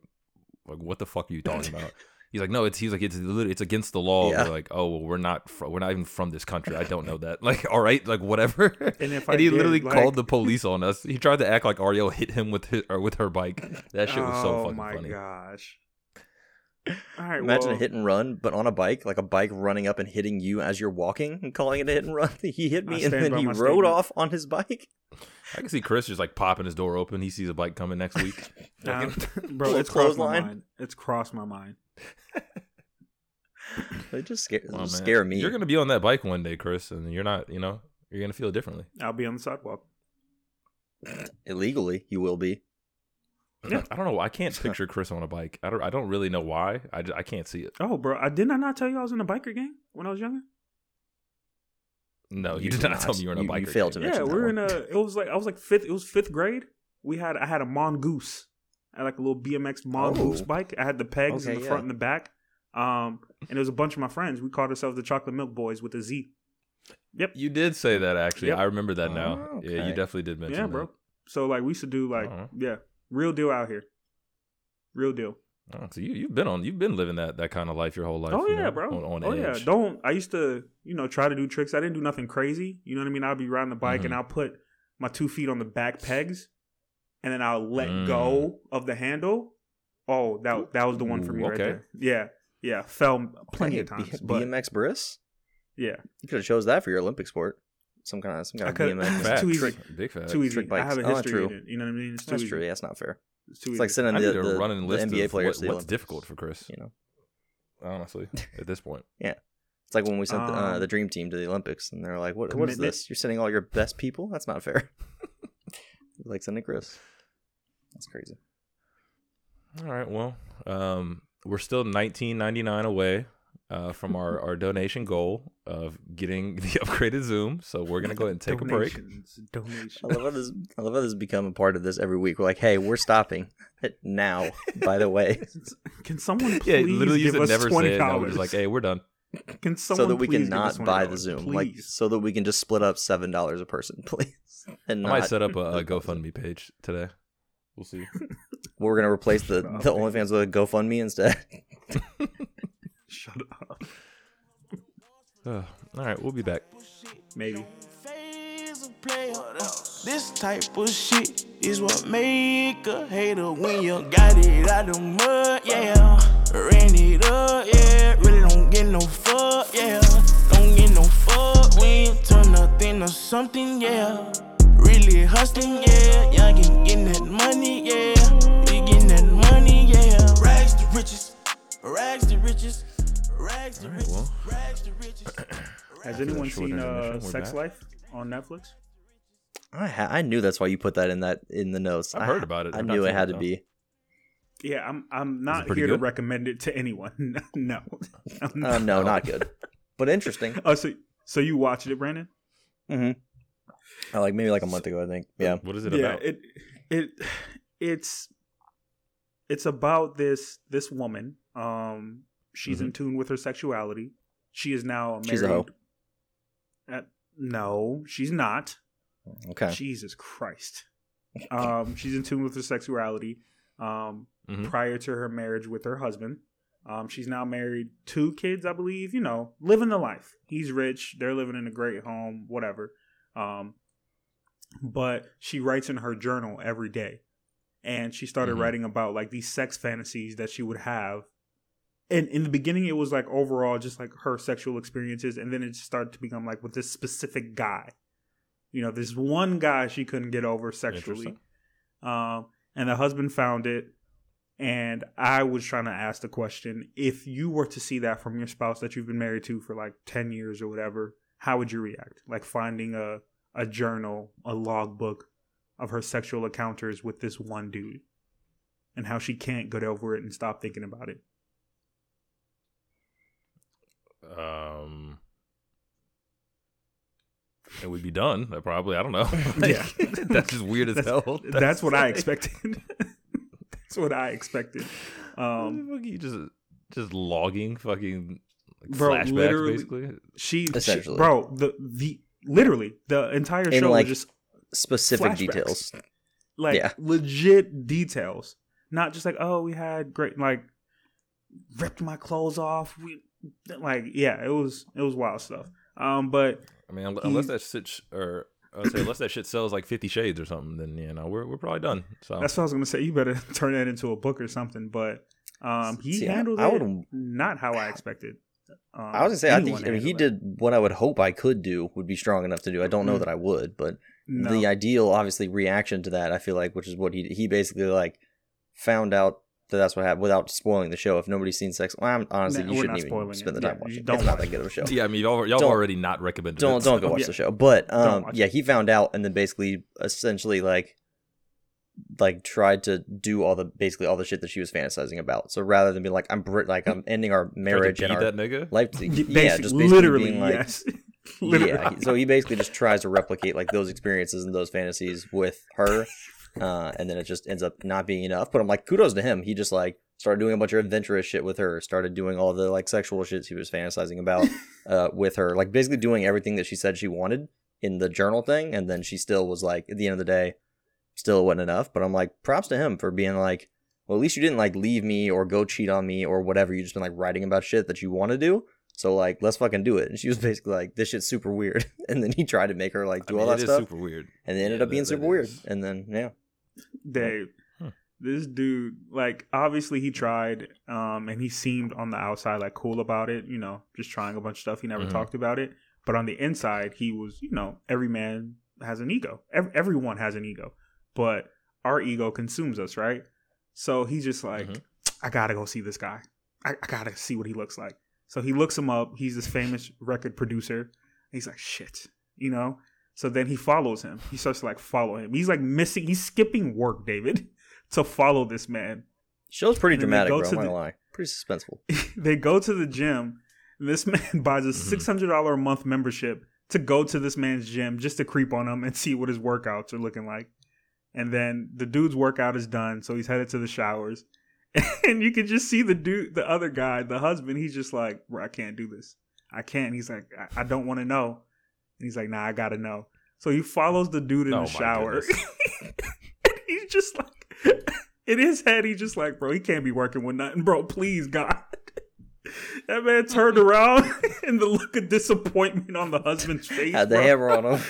like, what the fuck are you talking about? He's like, no, it's he's like it's it's against the law. Yeah. We're like, oh well, we're not fr- we're not even from this country. I don't know that. Like, all right, like whatever. And if and I he did, literally like- called the police on us. He tried to act like Ariel hit him with his or with her bike. That shit was so funny. oh fucking my funny. gosh. All right, Imagine well, a hit and run, but on a bike, like a bike running up and hitting you as you're walking and calling it a hit and run. He hit me and then he rode statement. off on his bike. I can see Chris just like popping his door open. He sees a bike coming next week. um, bro, it's crossed my mind. It's crossed my mind. It just, scare, Oh, man. scare me. You're gonna be on that bike one day, Chris, and you're not. You know, you're gonna feel differently. I'll be on the sidewalk. Illegally, you will be. Yeah. I don't know. I can't picture Chris on a bike. I don't. I don't really know why. I, ju- I can't see it. Oh, bro, I didn't I not tell you I was in a biker gang when I was younger? No, you, You did did not tell me you were in a You- bike. you failed to Yeah, mention we that were one. in a. It was like I was like fifth. It was fifth grade. We had I had a mongoose. I had like a little BMX mongoose Oh. bike. I had the pegs in Okay, the yeah. front and the back. Um, and it was a bunch of my friends. We called ourselves the Chocolate Milk Boys with a Z. Yep. You did say that actually. Yep. I remember that now. Oh, Yeah, you definitely did mention yeah, that. bro. So like we used to do like Uh-huh. yeah, real deal out here. Real deal. Oh, so you you've been on you've been living that that kind of life your whole life. oh yeah, know, bro. On, on oh edge. yeah. Don't I used to you know try to do tricks. I didn't do nothing crazy. You know what I mean? I'll be riding the bike and Mhm. I'll put my two feet on the back pegs, and then I'll let Mm. go of the handle. Oh, that that was the one for me Ooh, right there. Yeah, yeah. Fell plenty Hey, of times, B- but BMX Briss? yeah, You could have chose that for your Olympic sport. Some kind of some kind of BMX. It's Facts. too easy. Trick- Big facts. too easy. trick I have a Oh, history true. in it. You know what I mean? It's too That's easy. true. Yeah, that's not fair. It's too It's easy. like sending I the, the, running the list NBA of players what, to the what's difficult for Chris. You know, Honestly, at this point, Yeah. it's like when we sent the, uh, Um, the dream team to the Olympics, and they're like, "What? What is this? You're sending all your best people? That's not fair." like sending Chris. That's crazy. all right. Well, um, we're still nineteen ninety nine away uh, from our, our donation goal of getting the upgraded Zoom. So we're gonna go ahead and take a break. Donations, Donations. I love how this. I love how this has become a part of this every week. We're like, "Hey, we're stopping now." By the way, Can someone please Yeah, literally, give us never twenty say it. Now we're dollars? just like, hey, we're done. Can someone so that we can not buy the $20? Zoom, like so that we can just split up seven dollars a person, please. And I might set up a, a GoFundMe page today. We'll see. we're gonna replace the Stop the. OnlyFans with a GoFundMe instead. Shut up. Uh, all right, we'll be back. Maybe. phase of player. This type of shit is what make a hater when you got it out the mud, yeah. Ran it up, yeah. Really don't get no fuck, yeah. Don't get no fuck when you turn nothing to something, yeah. Really hustling, yeah. Young and getting that money, yeah. We getting that money, yeah. Rags to riches, rags to riches, rags to All right, riches, well. rags to riches. Has anyone seen uh, Sex back. Life on Netflix? I ha- I knew that's why you put that in that in the notes. I've I- heard about it. I I've knew it had it, to be. Yeah, I'm. I'm not pretty here to recommend it to anyone. no. Uh, no, not good, but interesting. Oh, so so you watched it, Brandon? hmm I like maybe like a month ago, I think. Yeah. What is it yeah, about? it it it's it's about this this woman. Um, she's in tune with her sexuality. She is now married. Mm-hmm. She's a hoe. Uh, no, she's not. Okay. Jesus Christ. Um, she's in tune with her sexuality. Um, Mhm. prior to her marriage with her husband. Um, she's now married, two kids, I believe. You know, living the life. He's rich. They're living in a great home. Whatever. Um, but she writes in her journal every day, and she started Mhm. writing about like these sex fantasies that she would have. And in the beginning, it was like overall just like her sexual experiences, and then it started to become like with this specific guy. You know, this one guy she couldn't get over sexually. Um, and the husband found it. And I was trying to ask the question if you were to see that from your spouse that you've been married to for like 10 years or whatever, how would you react? Like finding a, a journal, a logbook of her sexual encounters with this one dude and how she can't get over it and stop thinking about it. Um, it would be done. Probably. I don't know. Yeah. that's just weird as hell. That's, what I expected. That's what I expected. Um, you just just logging fucking Like Bro, flashbacks, basically. She, she Essentially. bro, the the literally the entire In, show like, was just Specific Flashbacks. details. like Yeah. legit details, not just like oh we had great like ripped my clothes off. We like yeah, it was it was wild stuff. Um, but I mean, unle- He- unless that shit sh- or I would say unless that shit sells like Fifty Shades or something, then you know we're we're probably done. So that's what I was gonna say. You better turn that into a book or something. But um, he See, handled I it not how I expected. Um, I was gonna say, I think I mean, he it. did what I would hope I could do would be strong enough to do. I don't know Mm. that I would, but No. the ideal, obviously, reaction to that, I feel like, which is what he he basically like found out that that's what happened without spoiling the show. If nobody's seen sex, well, I'm, honestly, Nah, you shouldn't even spoiling spend it. the time Yeah, watching. it. don't It's not that good of a show. yeah, I mean y'all y'all already not recommended. Don't it, don't so- go watch Yeah. the show. But um, watch yeah, it. he found out and then basically, essentially, like, like tried to do all the basically all the shit that she was fantasizing about. So rather than be like, I'm Brit, like I'm ending our marriage and our that nigga. life. Y- yeah, just basically literally being like, yes. literally. yeah. So he basically just tries to replicate like those experiences and those fantasies with her, uh, and then it just ends up not being enough. But I'm like, kudos to him. He just like started doing a bunch of adventurous shit with her. Started doing all the like sexual shit he was fantasizing about uh, with her. Like basically doing everything that she said she wanted in the journal thing, and then she still was like, at the end of the day, still wasn't enough. But I'm like, props to him for being like. Well, at least you didn't like leave me or go cheat on me or whatever. You just been like writing about shit that you want to do. So like, let's fucking do it. And she was basically like, "This shit's super weird." And then he tried to make her like I do mean, all it that is stuff, super weird. and it ended Yeah, up being that- super that weird. is. And then yeah, Dave, Huh. this dude, like, obviously he tried, um, and he seemed on the outside like cool about it, you know, just trying a bunch of stuff. He never Mhm. talked about it, but on the inside, he was, you know, every man has an ego. Ev- everyone has an ego, but our ego consumes us, right? So he's just like, Mhm. I gotta go see this guy. I, I gotta see what he looks like. So he looks him up. He's this famous record producer. He's like, shit, you know. So then he follows him. He starts to like follow him. He's like missing. He's skipping work, David, to follow this man. show's pretty And dramatic, bro. I'm not lie, pretty suspenseful. they go to the gym. This man buys a Mhm. six hundred dollar a month membership to go to this man's gym just to creep on him and see what his workouts are looking like. And then the dude's workout is done, so he's headed to the showers. And you can just see the dude, the other guy, the husband. He's just like, "Bro, I can't do this. I can't." He's like, "I, I don't want to know." And he's like, "Nah, I gotta know." So he follows the dude in Oh the shower. and he's just like, in his head, he's just like, "Bro, he can't be working with nothing, bro. Please, God." That man turned around and the look of disappointment on the husband's face. Had the bro. hammer on him.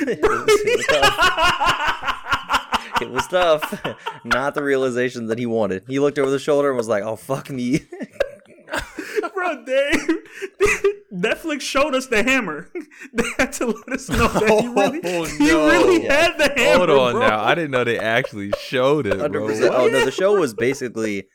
It, was, tough. It was tough. Not the realization that he wanted. He looked over the shoulder and was like, "Oh fuck me." bro, Dave. Netflix showed us the hammer. They had to let us know that he really, Oh, he no. really had the hammer. Hold on bro. now. I didn't know they actually showed it, Hundred bro. percent. What? Oh no, the show was basically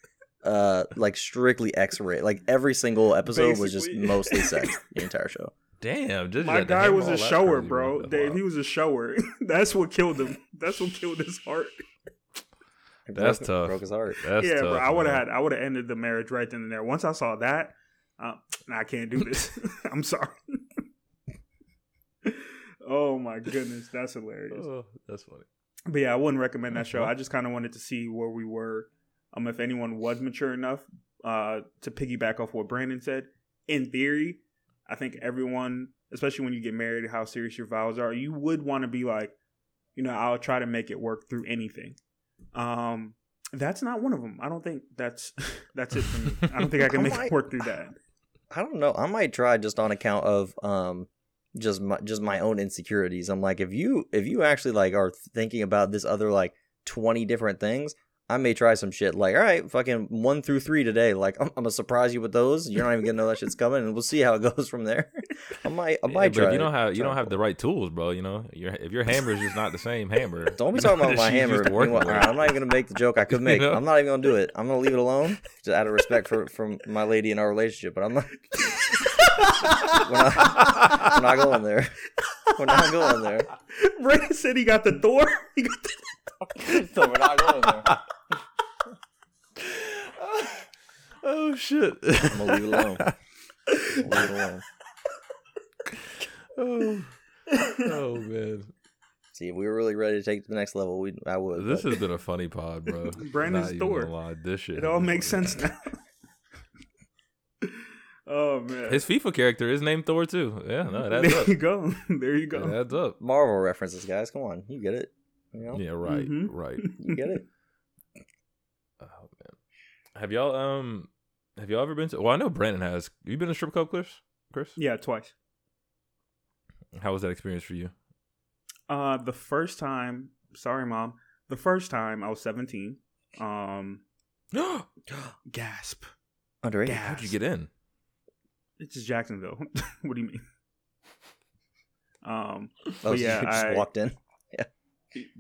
uh like strictly X-ray. Like every single episode was just mostly sex. The entire show. Damn, just My guy was a shower, bro. That's Dave, he was a shower. That's what killed him. That's what killed his heart. That's broke, tough. Broke his heart. That's yeah, tough, bro. I would have had. I would have ended the marriage right then and there. Once I saw that, uh, nah, I can't do this. I'm sorry. oh my goodness, that's hilarious. Oh, that's funny. But yeah, I wouldn't recommend that show. I just kind of wanted to see where we were. Um, if anyone was mature enough, uh, to piggyback off what Brandon said. In theory, I think everyone, especially when you get married, how serious your vows are, you would want to be like, you know, I'll try to make it work through anything. Um, that's not one of them. I don't think that's that's it for me. I don't think I can I make might- it work through that. I don't know. I might try just on account of um just my just my own insecurities. I'm like if you if you actually like are thinking about this other like 20 different things, I may try some shit like all right, fucking 1 through 3 today. Like I'm, I'm going to surprise you with those. You're not even going to know that shit's coming and we'll see how it goes from there. I might I Yeah, might but try. if you don't have you don't have the right tools, bro. You know, your if your hammer is just not the same hammer. Don't be talking about my hammer. used Meanwhile- with. I'm not even gonna make the joke I could make. know? I'm not even gonna do it. I'm gonna leave it alone, just out of respect for from my lady in our relationship. But I'm not. we're, not we're not going there. We're not going there. Brandon said he got the Thor. He got the door. So we're not going there. Oh shit! I'm gonna leave it alone. I'm gonna leave it alone. oh, oh man, See, if we were really ready to take it to the next level, we I would. this but- has been a funny pod, bro. Brandon's Not even Thor. lie, This shit. It all makes funny. sense now. Oh man. His FIFA character is named Thor too. Yeah, no, that's there up. you go. There you go. That's up. Marvel references, guys. Come on, you get it. You know, Yeah, right, Mhm. right. you get it. Man, have y'all um, have y'all ever been to? Well, I know Brandon has. You been to strip club, Chris? Chris, Yeah, twice. how was that experience for you? Uh, the first time, sorry, mom. The first time I was seventeen. Um, gasp. Underage. Yeah. How'd you get in? It's just Jacksonville. what do you mean? Um, Oh, but so yeah, you just I, walked in.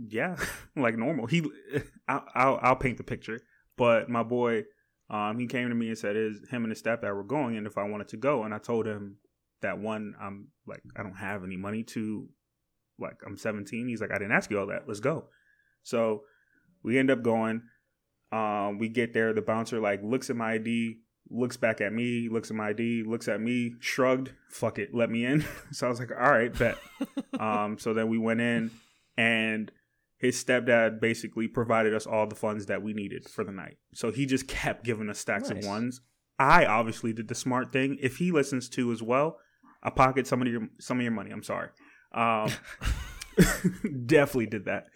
yeah, like normal. He, I'll, I'll, I'll paint the picture. But my boy, um, he came to me and said his him and his stepdad were going, and if I wanted to go, and I told him that one, I'm like, I don't have any money to, like, I'm 17. He's like, I didn't ask you all that. Let's go. So we end up going. Um, we get there. The bouncer like looks at my ID, looks back at me, looks at my ID, looks at me, shrugged. Fuck it, let me in. so I was like, all right, bet. um, so then we went in, and his stepdad basically provided us all the funds that we needed for the night. So he just kept giving us stacks Nice. of ones. I obviously did the smart thing. If he listens to as well, I pocket some of your some of your money. I'm sorry. Um, definitely did that.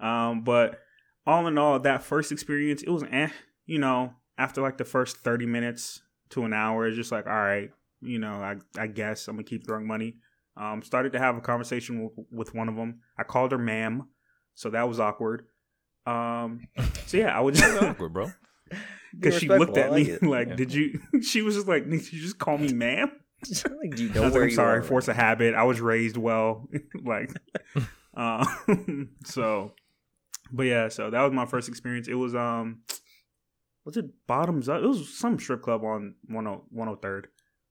Um, but all in all, that first experience, it was eh. You know, after like the first 30 minutes to an hour, it's just like, all right, you know, I, I guess I'm gonna keep throwing money. Um, started to have a conversation with, with one of them. I called her ma'am, so that was awkward. Um, so yeah, I would just awkward, bro. because she looked at me it. like, Yeah. "Did you?" She was just like, "Did you just call me ma'am?" like, do you I was where like, I'm sorry, are? force of habit. I was raised well, like, uh, so, but yeah, so that was my first experience. It was um, was it bottoms up? It was some strip club on 10 103rd.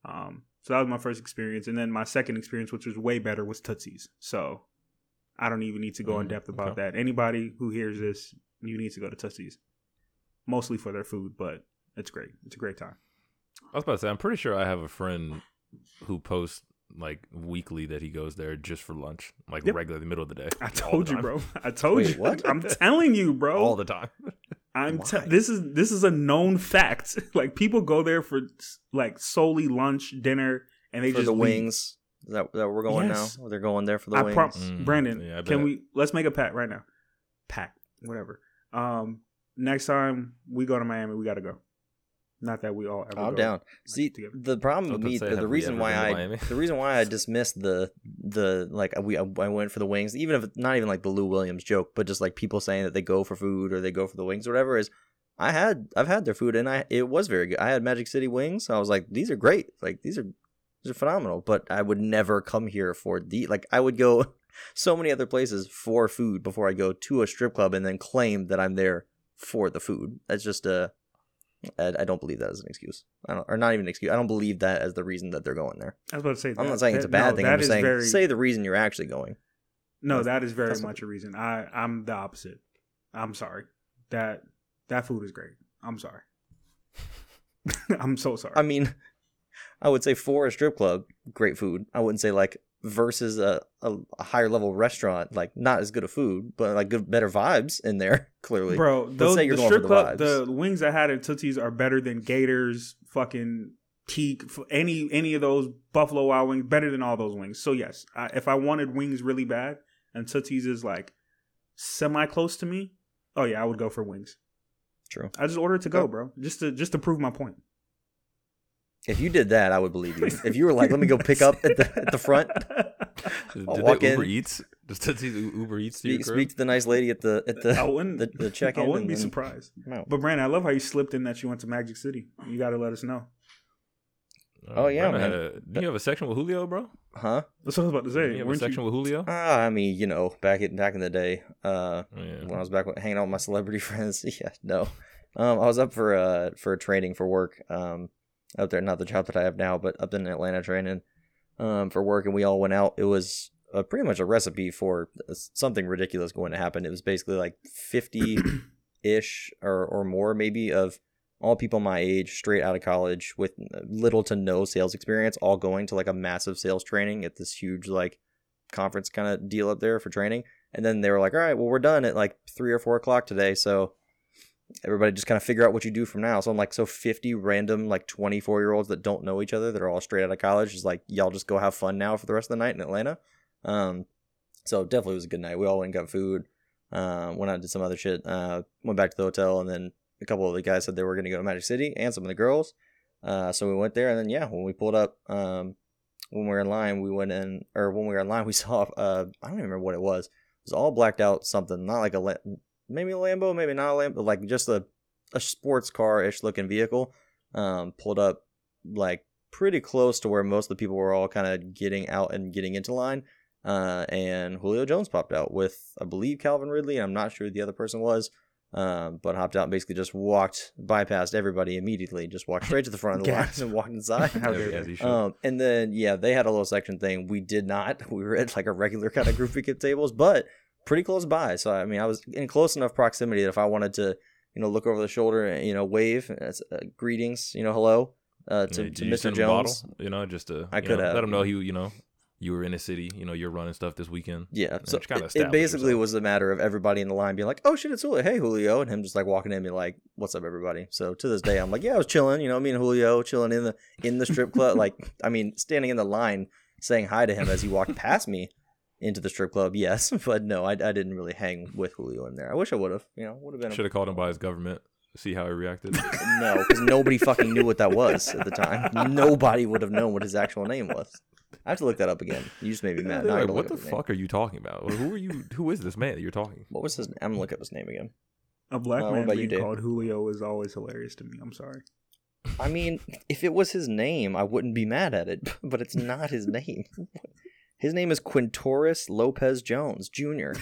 Um, so that was my first experience, and then my second experience, which was way better, was Tootsie's. So I don't even need to go in Mm, depth about okay. that. Anybody who hears this, you need to go to Tootsie's, mostly for their food, but it's great. It's a great time. I was about to say, I'm pretty sure I have a friend who posts like weekly that he goes there just for lunch, like Yep. regular, the middle of the day. I told you, bro. I told Wait, you. what? I'm telling you, bro. all the time. I'm te- this is this is a known fact. like people go there for like solely lunch, dinner, and they for just the leave. wings. Is that that we're going Yes. now? They're going there for the I wings. prom- Mm, Brandon, yeah, I can we let's make a pact right now? Pact, whatever. Um, next time we go to Miami, we got to go. Not that we all ever. I'm go, down. like, See, together. the problem with me, say, the, the reason why I, the reason why I dismissed the, the like we I went for the wings, even if not even like the Lou Williams joke, but just like people saying that they go for food or they go for the wings or whatever is, I had I've had their food and I it was very good. I had Magic City wings. I was like, these are great. Like these are these are phenomenal. But I would never come here for the like I would go so many other places for food before I go to a strip club and then claim that I'm there for the food. That's just a I, don't believe that as an excuse. I don't, or not even an excuse. I don't believe that as the reason that they're going there. I was about to say. I'm that- not saying it's a bad no, thing. I'm just saying very, say the reason you're actually going. No, That's- that is very much a reason. I I'm the opposite. I'm sorry. That that food is great. I'm sorry. I'm so sorry. I mean, I would say for a strip club, great food. I wouldn't say like versus a, a, a higher level restaurant, like not as good of food, but like good better vibes in there. Clearly, Bro, those the strip the club, vibes. the wings I had at Tootsie's are better than Gators, fucking Teak, any any of those Buffalo Wild Wings, better than all those wings. So yes, I, if I wanted wings really bad, and Tootsie's is like semi close to me, oh yeah, I would go for wings. True. I just ordered to go, bro, just to just to prove my point. If you did that, I would believe you. If you were like, let me go pick up at the at the front, I'll they walk Uber in. Eats? Does Tootsie Uber Eats to your speak, crib? speak to the nice lady at the at the I wouldn't. the, the check I wouldn't be surprised. But Brandon, I love how you slipped in that you went to Magic City. You got to let us know. Oh, yeah, Brandon man. had a- do you have a section with Julio, bro? Huh? That's what I was about to Do say. you have a weren't you- section with Julio? Ah, I mean, you know, back in back in the day, uh, Yeah. when I was back with- hanging out with my celebrity friends. Yeah, no. Um, I was up for uh for a training for work. Um, up there, not the job that I have now, but up in Atlanta training, um, for work, and we all went out. It was uh, pretty much a recipe for something ridiculous going to happen. It was basically like fifty ish or or more, maybe of all people my age, straight out of college with little to no sales experience, all going to like a massive sales training at this huge like conference kind of deal up there for training. And then they were like, all right, well, we're done at like three or four o'clock today. So everybody just kind of figure out what you do from now. So I'm like, so 50 random like 24 year olds that don't know each other that are all straight out of college is like, y'all just go have fun now for the rest of the night in Atlanta. Um, so definitely was a good night. We all went and got food. Uh, went out and did some other shit. Uh, went back to the hotel, and then a couple of the guys said they were going to go to Magic City, and some of the girls. Uh, so we went there, and then yeah, when we pulled up, um, when we were in line, we went in, or when we were in line, we saw. Uh, I don't even remember what it was. It was all blacked out something, not like a maybe a Lambo, maybe not a Lambo, like just a a sports car ish looking vehicle. Um, pulled up like pretty close to where most of the people were all kind of getting out and getting into line. Uh, and Julio Jones popped out with, I believe, Calvin Ridley. I'm not sure who the other person was, um, but hopped out and basically just walked, bypassed everybody immediately, just walked straight to the front of the line and walked inside. How As- dare as should. Um, and then yeah, they had a little section thing. We did not. We were at like a regular kind of group pickup tables, but pretty close by. So I mean, I was in close enough proximity that if I wanted to, you know, look over the shoulder and you know, wave, uh, greetings, you know, hello, uh, to, Yeah, to you Mr. send him a Jones. bottle, you know, just to I could know, let him know you, you know, you were in the city. You know, you're running stuff this weekend. Yeah, so it, it basically yourself. was a matter of everybody in the line being like, "Oh shit, it's Julio! Hey Julio!" and him just like walking in and being like, "What's up, everybody?" So to this day, I'm like, "Yeah, I was chilling, you know, me and Julio chilling in the in the strip club, like, I mean, standing in the line saying hi to him as he walked past me into the strip club. Yes, but no, I, I didn't really hang with Julio in there. I wish I would have, you know, would have been Should have called him by his government. See how he reacted. no, because nobody fucking knew what that was at the time. Nobody would have known what his actual name was. I have to look that up again. You just made me mad. They're Now I like, what the up his name. fuck are you talking about? Well, who are you? Who is this man that you're talking? What was his? I'm gonna look up his name again. A black Uh, man about you, being called Julio is always hilarious to me. I'm sorry. I mean, if it was his name, I wouldn't be mad at it, but it's not his name. His name is Quintorris Lopez Jones Jr.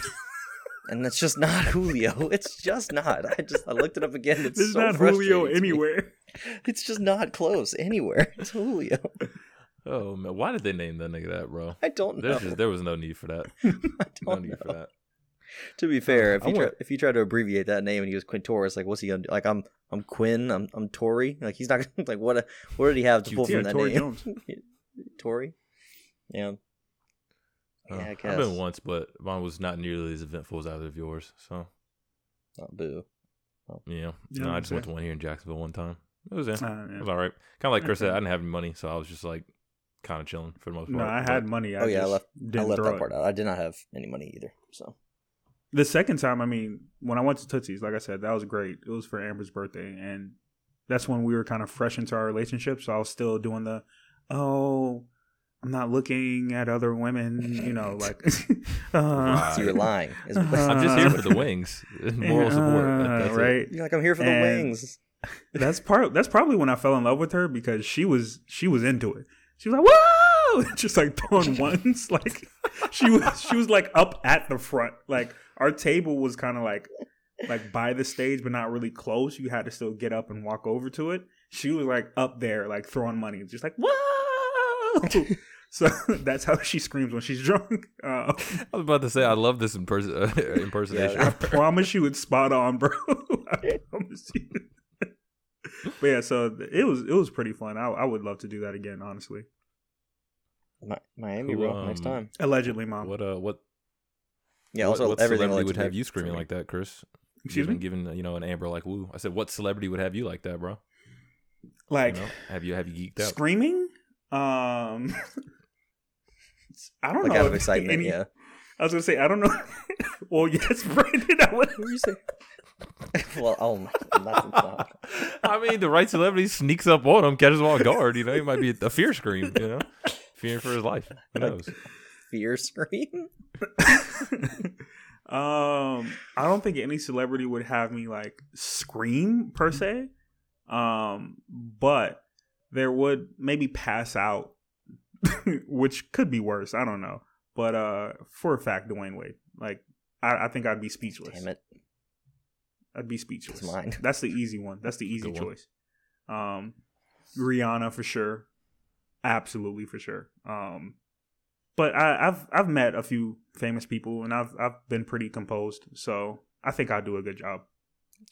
And that's just not Julio. It's just not. I just I looked it up again. It's so not Julio anywhere. It's just not close anywhere. It's Julio. Oh man, why did they name that nigga that, bro? I don't know. Just, there was no need for that. I No need for that. To be fair, if you try, if you try to abbreviate that name and he was Quintorris, like what's he gonna do? Like I'm I'm Quinn. I'm I'm Tory. Like he's not gonna like what a, what did he have to pull from that Tory name? Jones. Tory. Yeah. Uh, Yeah, I I've been once, but mine was not nearly as eventful as either of yours. So Oh, boo. yeah, Yeah, no, I I'm just went to one here in Jacksonville one time. It was in. Uh, It was all right. Kind of like Chris said, I didn't have any money, so I was just like kind of chilling for the most part. No, I but- had money. I oh yeah, I left. Didn't I left throw that it. part out. I did not have any money either. So The second time, I mean, when I went to Tootsie's, like I said, that was great. It was for Amber's birthday, and that's when we were kind of fresh into our relationship. So I was still doing the, oh, I'm not looking at other women, you know, like. uh, so you're lying. Uh, I'm just here for the wings. Moral support. Uh, that's it. right? you're like I'm here for the wings. That's part. That's probably when I fell in love with her because she was she was into it. She was like, "Whoa!" just like throwing ones. Like she was she was like up at the front. Like our table was kind of like like by the stage, but not really close. You had to still get up and walk over to it. She was like up there, like throwing money, just like whoa. So that's how she screams when she's drunk. Uh, I was about to say I love this imperson- uh, impersonation. I promise you, it's spot on, bro. I promise you. but yeah, so it was it was pretty fun. I, I would love to do that again, honestly. Mi- Miami, Who, bro. Next um, time. Allegedly, mom. What uh what Yeah. what, Also, what everything celebrity would have you screaming me. like that, Chris? Excuse Giving, me. giving you know an Amber like woo. I said, what celebrity would have you like that, bro? Like You know, have you have you geeked out? screaming. Um, I don't Like know. out of if excitement. any- yeah. I was gonna say I don't know. well, yes, Brandon. I would. What did you say? well, oh my, not, not. I mean, the right celebrity sneaks up on him, catches him off guard. You know, he might be a fear scream. You know, fearing for his life. Who knows? fear scream. um, I don't think any celebrity would have me like scream per se. Um, but there would maybe pass out, which could be worse. I don't know. But uh, for a fact, Dwyane Wade. Like, I, I think I'd be speechless. Damn it. I'd be speechless. It's mine. That's the easy one. That's the easy Good one. choice. Um, Rihanna for sure, absolutely for sure. Um, but I, I've I've met a few famous people and I've I've been pretty composed, so I think I'll do a good job.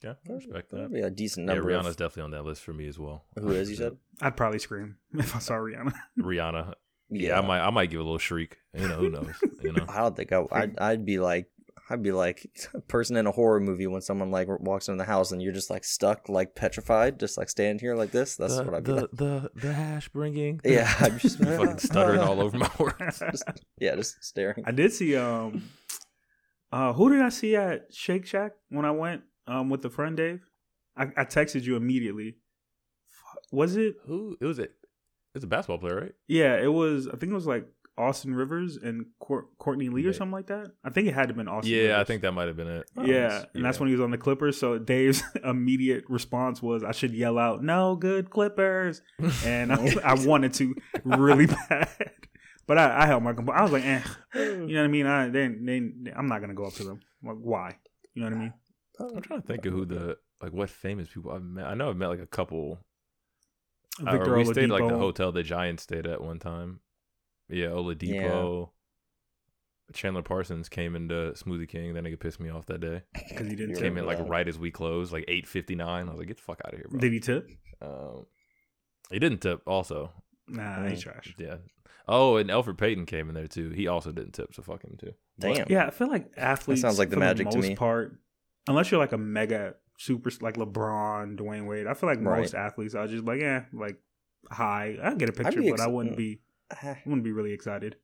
Yeah, I respect That'd be a decent Yeah, number. Rihanna's of, definitely on that list for me as well. who is you said? I'd probably scream if I saw Rihanna. Rihanna. Yeah, I might I might give a little shriek. You know, who knows? You know. I don't think I. I'd, I'd be like, I'd be like a person in a horror movie when someone like walks into the house and you're just like stuck, like petrified, just like standing here like this. That's the, what I'd be the, like. the the hash bringing. Yeah, I'm just Be fucking stuttering all over my words. Just- yeah, just staring. I did see um uh who did I see at Shake Shack when I went um with the friend Dave? I, I texted you immediately. Was it Who it was it? It's a basketball player, right? yeah, it was I think it was like Austin Rivers and Cour- Courtney Lee or something like that. I think it had to have been Austin yeah, I think that might have been it. Yeah, and that's when he was on the Clippers. So Dave's immediate response was, "I should yell out, no good Clippers," and I, I wanted to really bad, but I, I held my composure. I was like, eh. you know what I mean? I they, they, I'm not gonna go up to them. Like, why? You know what I mean? I'm trying to think of who the like what famous people I've met. I know I've met like a couple. Uh, Victor or we stayed like the hotel the Giants stayed at one time. Yeah, Oladipo. Chandler Parsons came into Smoothie King. That nigga pissed me off that day. because he didn't You're. Came in like that. right as we closed, like eight fifty nine. I was like, get the fuck out of here, bro. Did he tip? Um, he didn't tip. Also, Nah, he trash. yeah. Oh, and Elfrid Payton came in there too. He also didn't tip, so fuck him too. Damn. Yeah, I feel like athletes. sounds like the for Magic to most me. part, unless you're like a mega super like LeBron, Dwyane Wade. I feel like Right. most athletes are just like, yeah, like hi. I get a picture, be but I wouldn't be. I wouldn't be really excited.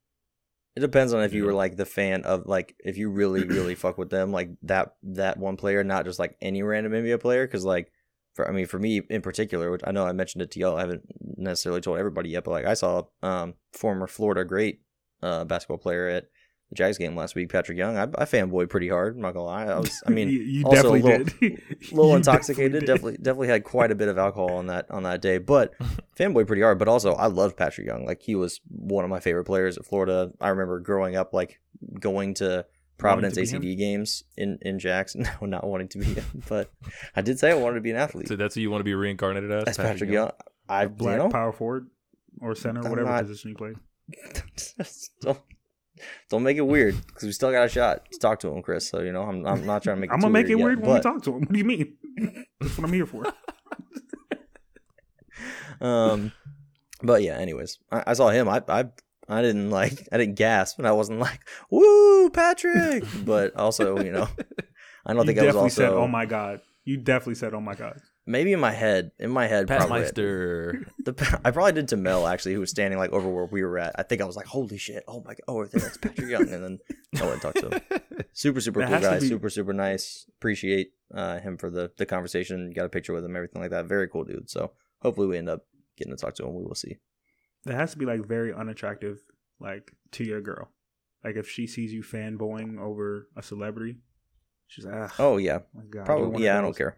It depends on if you were like the fan of like if you really really fuck with them like that that one player, not just like any random NBA player. Because like for I mean for me in particular, which I know I mentioned it to y'all, I haven't necessarily told everybody yet, but like I saw um former Florida great uh basketball player at the Jags game last week, Patrick Young. I, I fanboyed pretty hard. I'm not gonna lie. I was I mean you, you also a little- did. a little You intoxicated. did. Definitely, definitely had quite a bit of alcohol on that on that day. But fanboy pretty hard. But also, I loved Patrick Young. Like he was one of my favorite players at Florida. I remember growing up, like going to Providence be him? ACD games in in Jackson. No, not wanting to be him, but I did say I wanted to be an athlete. So that's who you want to be reincarnated as? That's Patrick Young. I you Black know power forward or center, I'm whatever not- position he played. Don't make it weird because we still got a shot to talk to him, Chris. So you know I'm I'm not trying to make. It I'm gonna make it yet, weird when we talk to him. What do you mean? That's what I'm here for. um but yeah anyways I, I saw him I, I i didn't like i didn't gasp and i wasn't like woo patrick but also you know i don't you think i was also said, "Oh my god." You definitely said, "Oh my god." Maybe in my head in my head Pat probably Meister. the, i probably did to mel actually who was standing like over where we were at. I think i was like holy shit oh my god oh there, that's patrick young. And then i went and talked to him. Super super That cool guy be- super super nice. Appreciate uh, him for the the conversation. Got a picture with him everything like that. Very cool dude. So hopefully we end up getting to talk to him. We will see. That has to be like very unattractive, like to your girl. Like if she sees you fanboying over a celebrity, she's like, ah, oh yeah. my god. Probably, yeah, I don't care.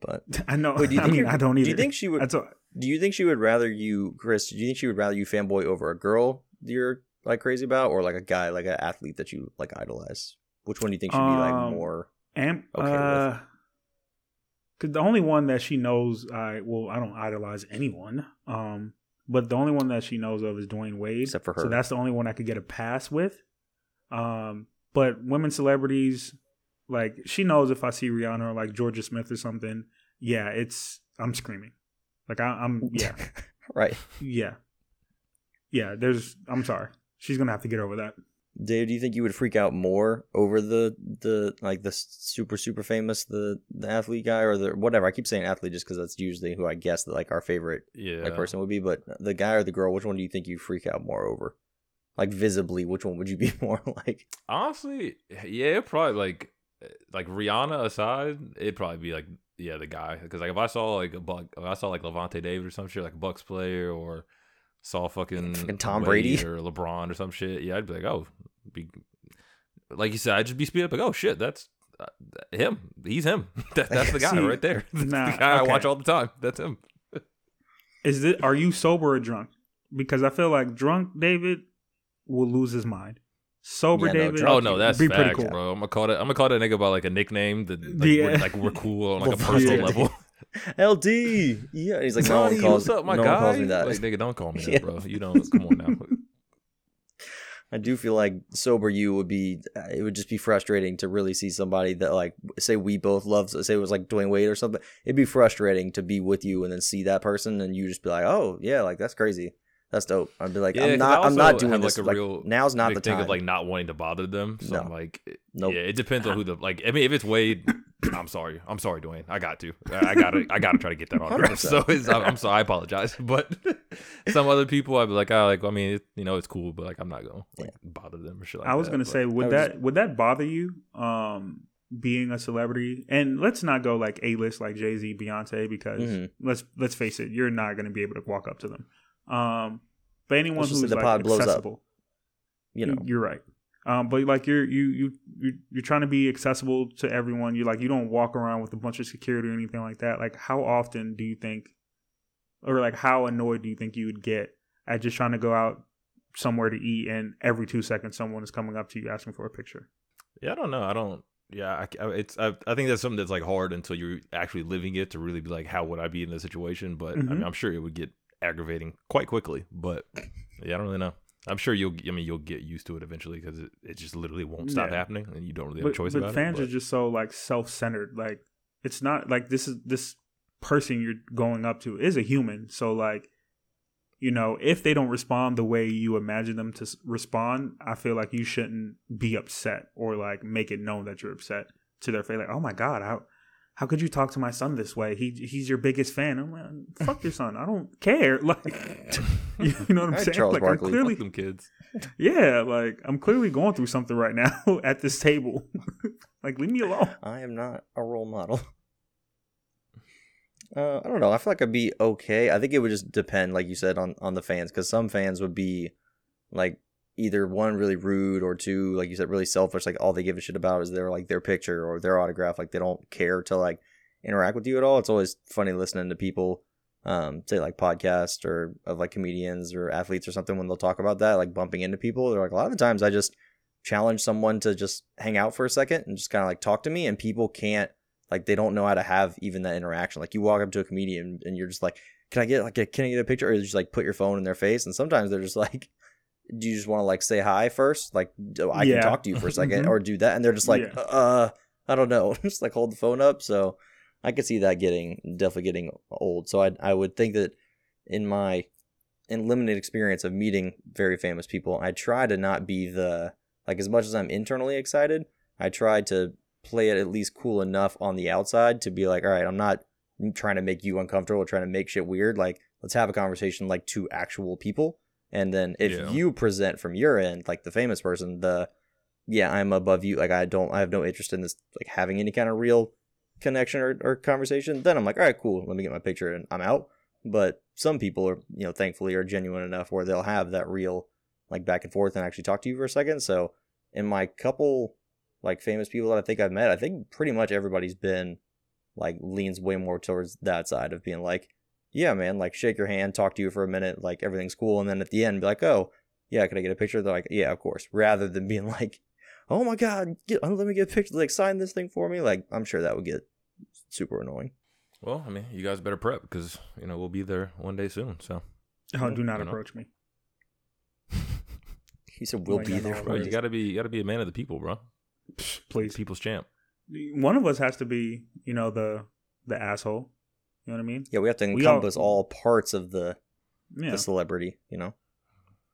But I know. Wait, do you I think mean, you're- I don't either. do you think she would? That's all, Do you think she would rather you, Chris? Do you think she would rather you fanboy over a girl you're like crazy about, or like a guy, like an athlete that you like idolize? Which one do you think should be like Um, more? and okay with. uh, cause the only one that she knows, I well, I don't idolize anyone. Um, but the only one that she knows of is Dwyane Wade. Except for her. So that's the only one I could get a pass with. Um, but women celebrities, like she knows if I see Rihanna or like Jorja Smith or something, yeah, it's I'm screaming. Like I, I'm yeah, right, yeah, yeah. There's I'm sorry, she's gonna have to get over that. Dave? Do you think you would freak out more over the the like the super super famous the the athlete guy or the whatever? I keep saying athlete just because that's usually who I guess that like our favorite Yeah. like person would be. But the guy or the girl, which one do you think you freak out more over? Like visibly, which one would you be more like? Honestly, yeah, probably like like Rihanna aside, it'd probably be like yeah the guy because like if I saw like a buck, if I saw like Lavonte David or some shit like a Bucks player or saw fucking, Fucking Tom Wade Brady. or LeBron or some shit, yeah, I'd be like oh, be like you said, I'd just be speed up like oh shit, that's uh, him, he's him, that, that's the guy See, right there, that's nah, the guy I watch all the time, that's him. Is it? Are you sober or drunk? Because I feel like drunk David will lose his mind. Sober Yeah, no, David, drunk Oh no, that's be facts, pretty cool. bro. I'm gonna call it. I'm gonna call that nigga by like a nickname that like, Yeah. we're, uh, like we're cool on like a personal David. level. LD. Yeah, he's like no one calls. what's up, my no guy? one calls me that. Like, nigga, don't call me that, Yeah. bro. You don't. Come on now. I do feel like sober you would be. It would just be frustrating to really see somebody that like say we both love. Say it was like Dwyane Wade or something. It'd be frustrating to be with you and then see that person and you just be like, oh yeah, like that's crazy. That's dope. I'd be like, Yeah, I'm 'cause not. I I'm not doing this. like, a like, real now's not big the thing time. of like not wanting to bother them. So No. I'm like, it- Nope. yeah, it depends on who the like. I mean, if it's Wade, I'm sorry. I'm sorry, Dwyane. I got to. I I gotta. I gotta try to get that autograph. So it's, I'm, I'm sorry. I apologize. But some other people, I'd be like, oh, like I mean, it, you know, it's cool, but like I'm not gonna like, bother them or shit like I was that. gonna But- say, would I was that would that bother you? Um, being a celebrity, and let's not go like a list like Jay Z, Beyonce, because Mhm. let's let's face it, you're not gonna be able to walk up to them. Um, but anyone who's say the like pod blows up. accessible, you know, you're right. Um, but like you're you you you you're trying to be accessible to everyone. You like you don't walk around with a bunch of security or anything like that. Like how often do you think, or like how annoyed do you think you would get at just trying to go out somewhere to eat and every two seconds someone is coming up to you asking for a picture? Yeah, I don't know. I don't. Yeah, I, I- it's. I, I think that's something that's like hard until you're actually living it to really be like, how would I be in this situation? But I mean, Mhm. I'm sure it would get aggravating quite quickly. But yeah, I don't really know. I'm sure you'll. I mean, you'll get used to it eventually because it, it just literally won't stop Yeah. happening, and you don't really have but, a choice but about fans it. are just so like self-centered like it's not like this is this person you're going up to is a human so like you know if they don't respond the way you imagine them to s- respond i feel like you shouldn't be upset or like make it known that you're upset to their face like oh my god how how could you talk to my son this way he he's your biggest fan i'm like fuck your son i don't care like you know what i'm saying Charles like Barkley. i'm clearly Fuck them kids. yeah, like I'm clearly going through something right now at this table. like, leave me alone. I am not a role model. Uh, I don't know. I feel like I'd be okay. I think it would just depend, like you said, on on the fans, because some fans would be like either one really rude or two, like you said, really selfish. Like all they give a shit about is their like their picture or their autograph. Like they don't care to like interact with you at all. It's always funny listening to people, um, say like podcasts or of like comedians or athletes or something when they'll talk about that, like bumping into people. They're like a lot of the times I just challenge someone to just hang out for a second and just kind of like talk to me, and people can't like they don't know how to have even that interaction. Like you walk up to a comedian and you're just like, "Can I get like a, can I get a picture?" Or just like put your phone in their face, and sometimes they're just like, "Do you just want to like say hi first? Like I Yeah. can talk to you for a 2nd Mhm. or do that?" And they're just like, Yeah. "Uh, I don't know," just like hold the phone up. So I could see that getting definitely getting old. So I I would think that in my in limited experience of meeting very famous people, I try to not be the like as much as I'm internally excited, I try to play it at least cool enough on the outside to be like, all right, I'm not trying to make you uncomfortable, trying to make shit weird. Like, let's have a conversation like two actual people. And then if Yeah. you present from your end, like the famous person, the yeah, I'm above you. Like I don't, I have no interest in this, like having any kind of real connection or, or conversation. Then I'm like, all right, cool. Let me get my picture and I'm out. But some people are, you know, thankfully are genuine enough where they'll have that real like back and forth and actually talk to you for a second. So in my couple like famous people that I think I've met, I think pretty much everybody's been like leans way more towards that side of being like, yeah, man, like shake your hand, talk to you for a minute, like everything's cool, and then at the end be like, oh, yeah, can I get a picture? They're like, yeah, of course, rather than being like, oh my god, get, let me get a picture, like sign this thing for me. Like I'm sure that would get super annoying. Well, I mean, you guys better prep because you know we'll be there one day soon. So, Oh, do not You know. approach me. He said oh we'll Like, be there. it bro, you gotta be you gotta be a man of the people, bro. Please. People's champ. One of us has to be, you know, the the asshole. You know what I mean? Yeah, we have to We all- encompass all, parts of the Yeah. the celebrity. You know,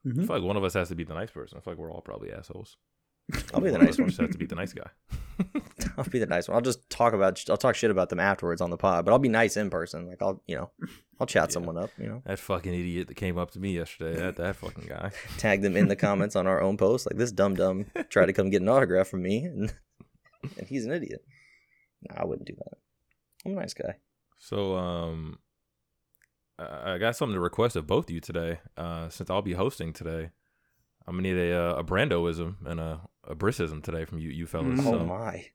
I Mhm. feel like one of us has to be the nice person. I feel like we're all probably assholes. I'll be the nice us one. just has to be the nice guy. I'll be the nice one. I'll just talk about I'll talk shit about them afterwards on the pod, but I'll be nice in person. Like I'll you know I'll chat Yeah. someone up. You know, That fucking idiot that came up to me yesterday. That that fucking guy. tag them in the comments on our own post. Like this dumb dumb tried to come get an autograph from me, and and he's an idiot. No, I wouldn't do that. I'm a nice guy. So, um, I I got something to request of both of you today. Uh, since I'll be hosting today, I'm gonna need a uh, a Brandoism and a a Brissism today from you you fellas. Mm. Oh So, my!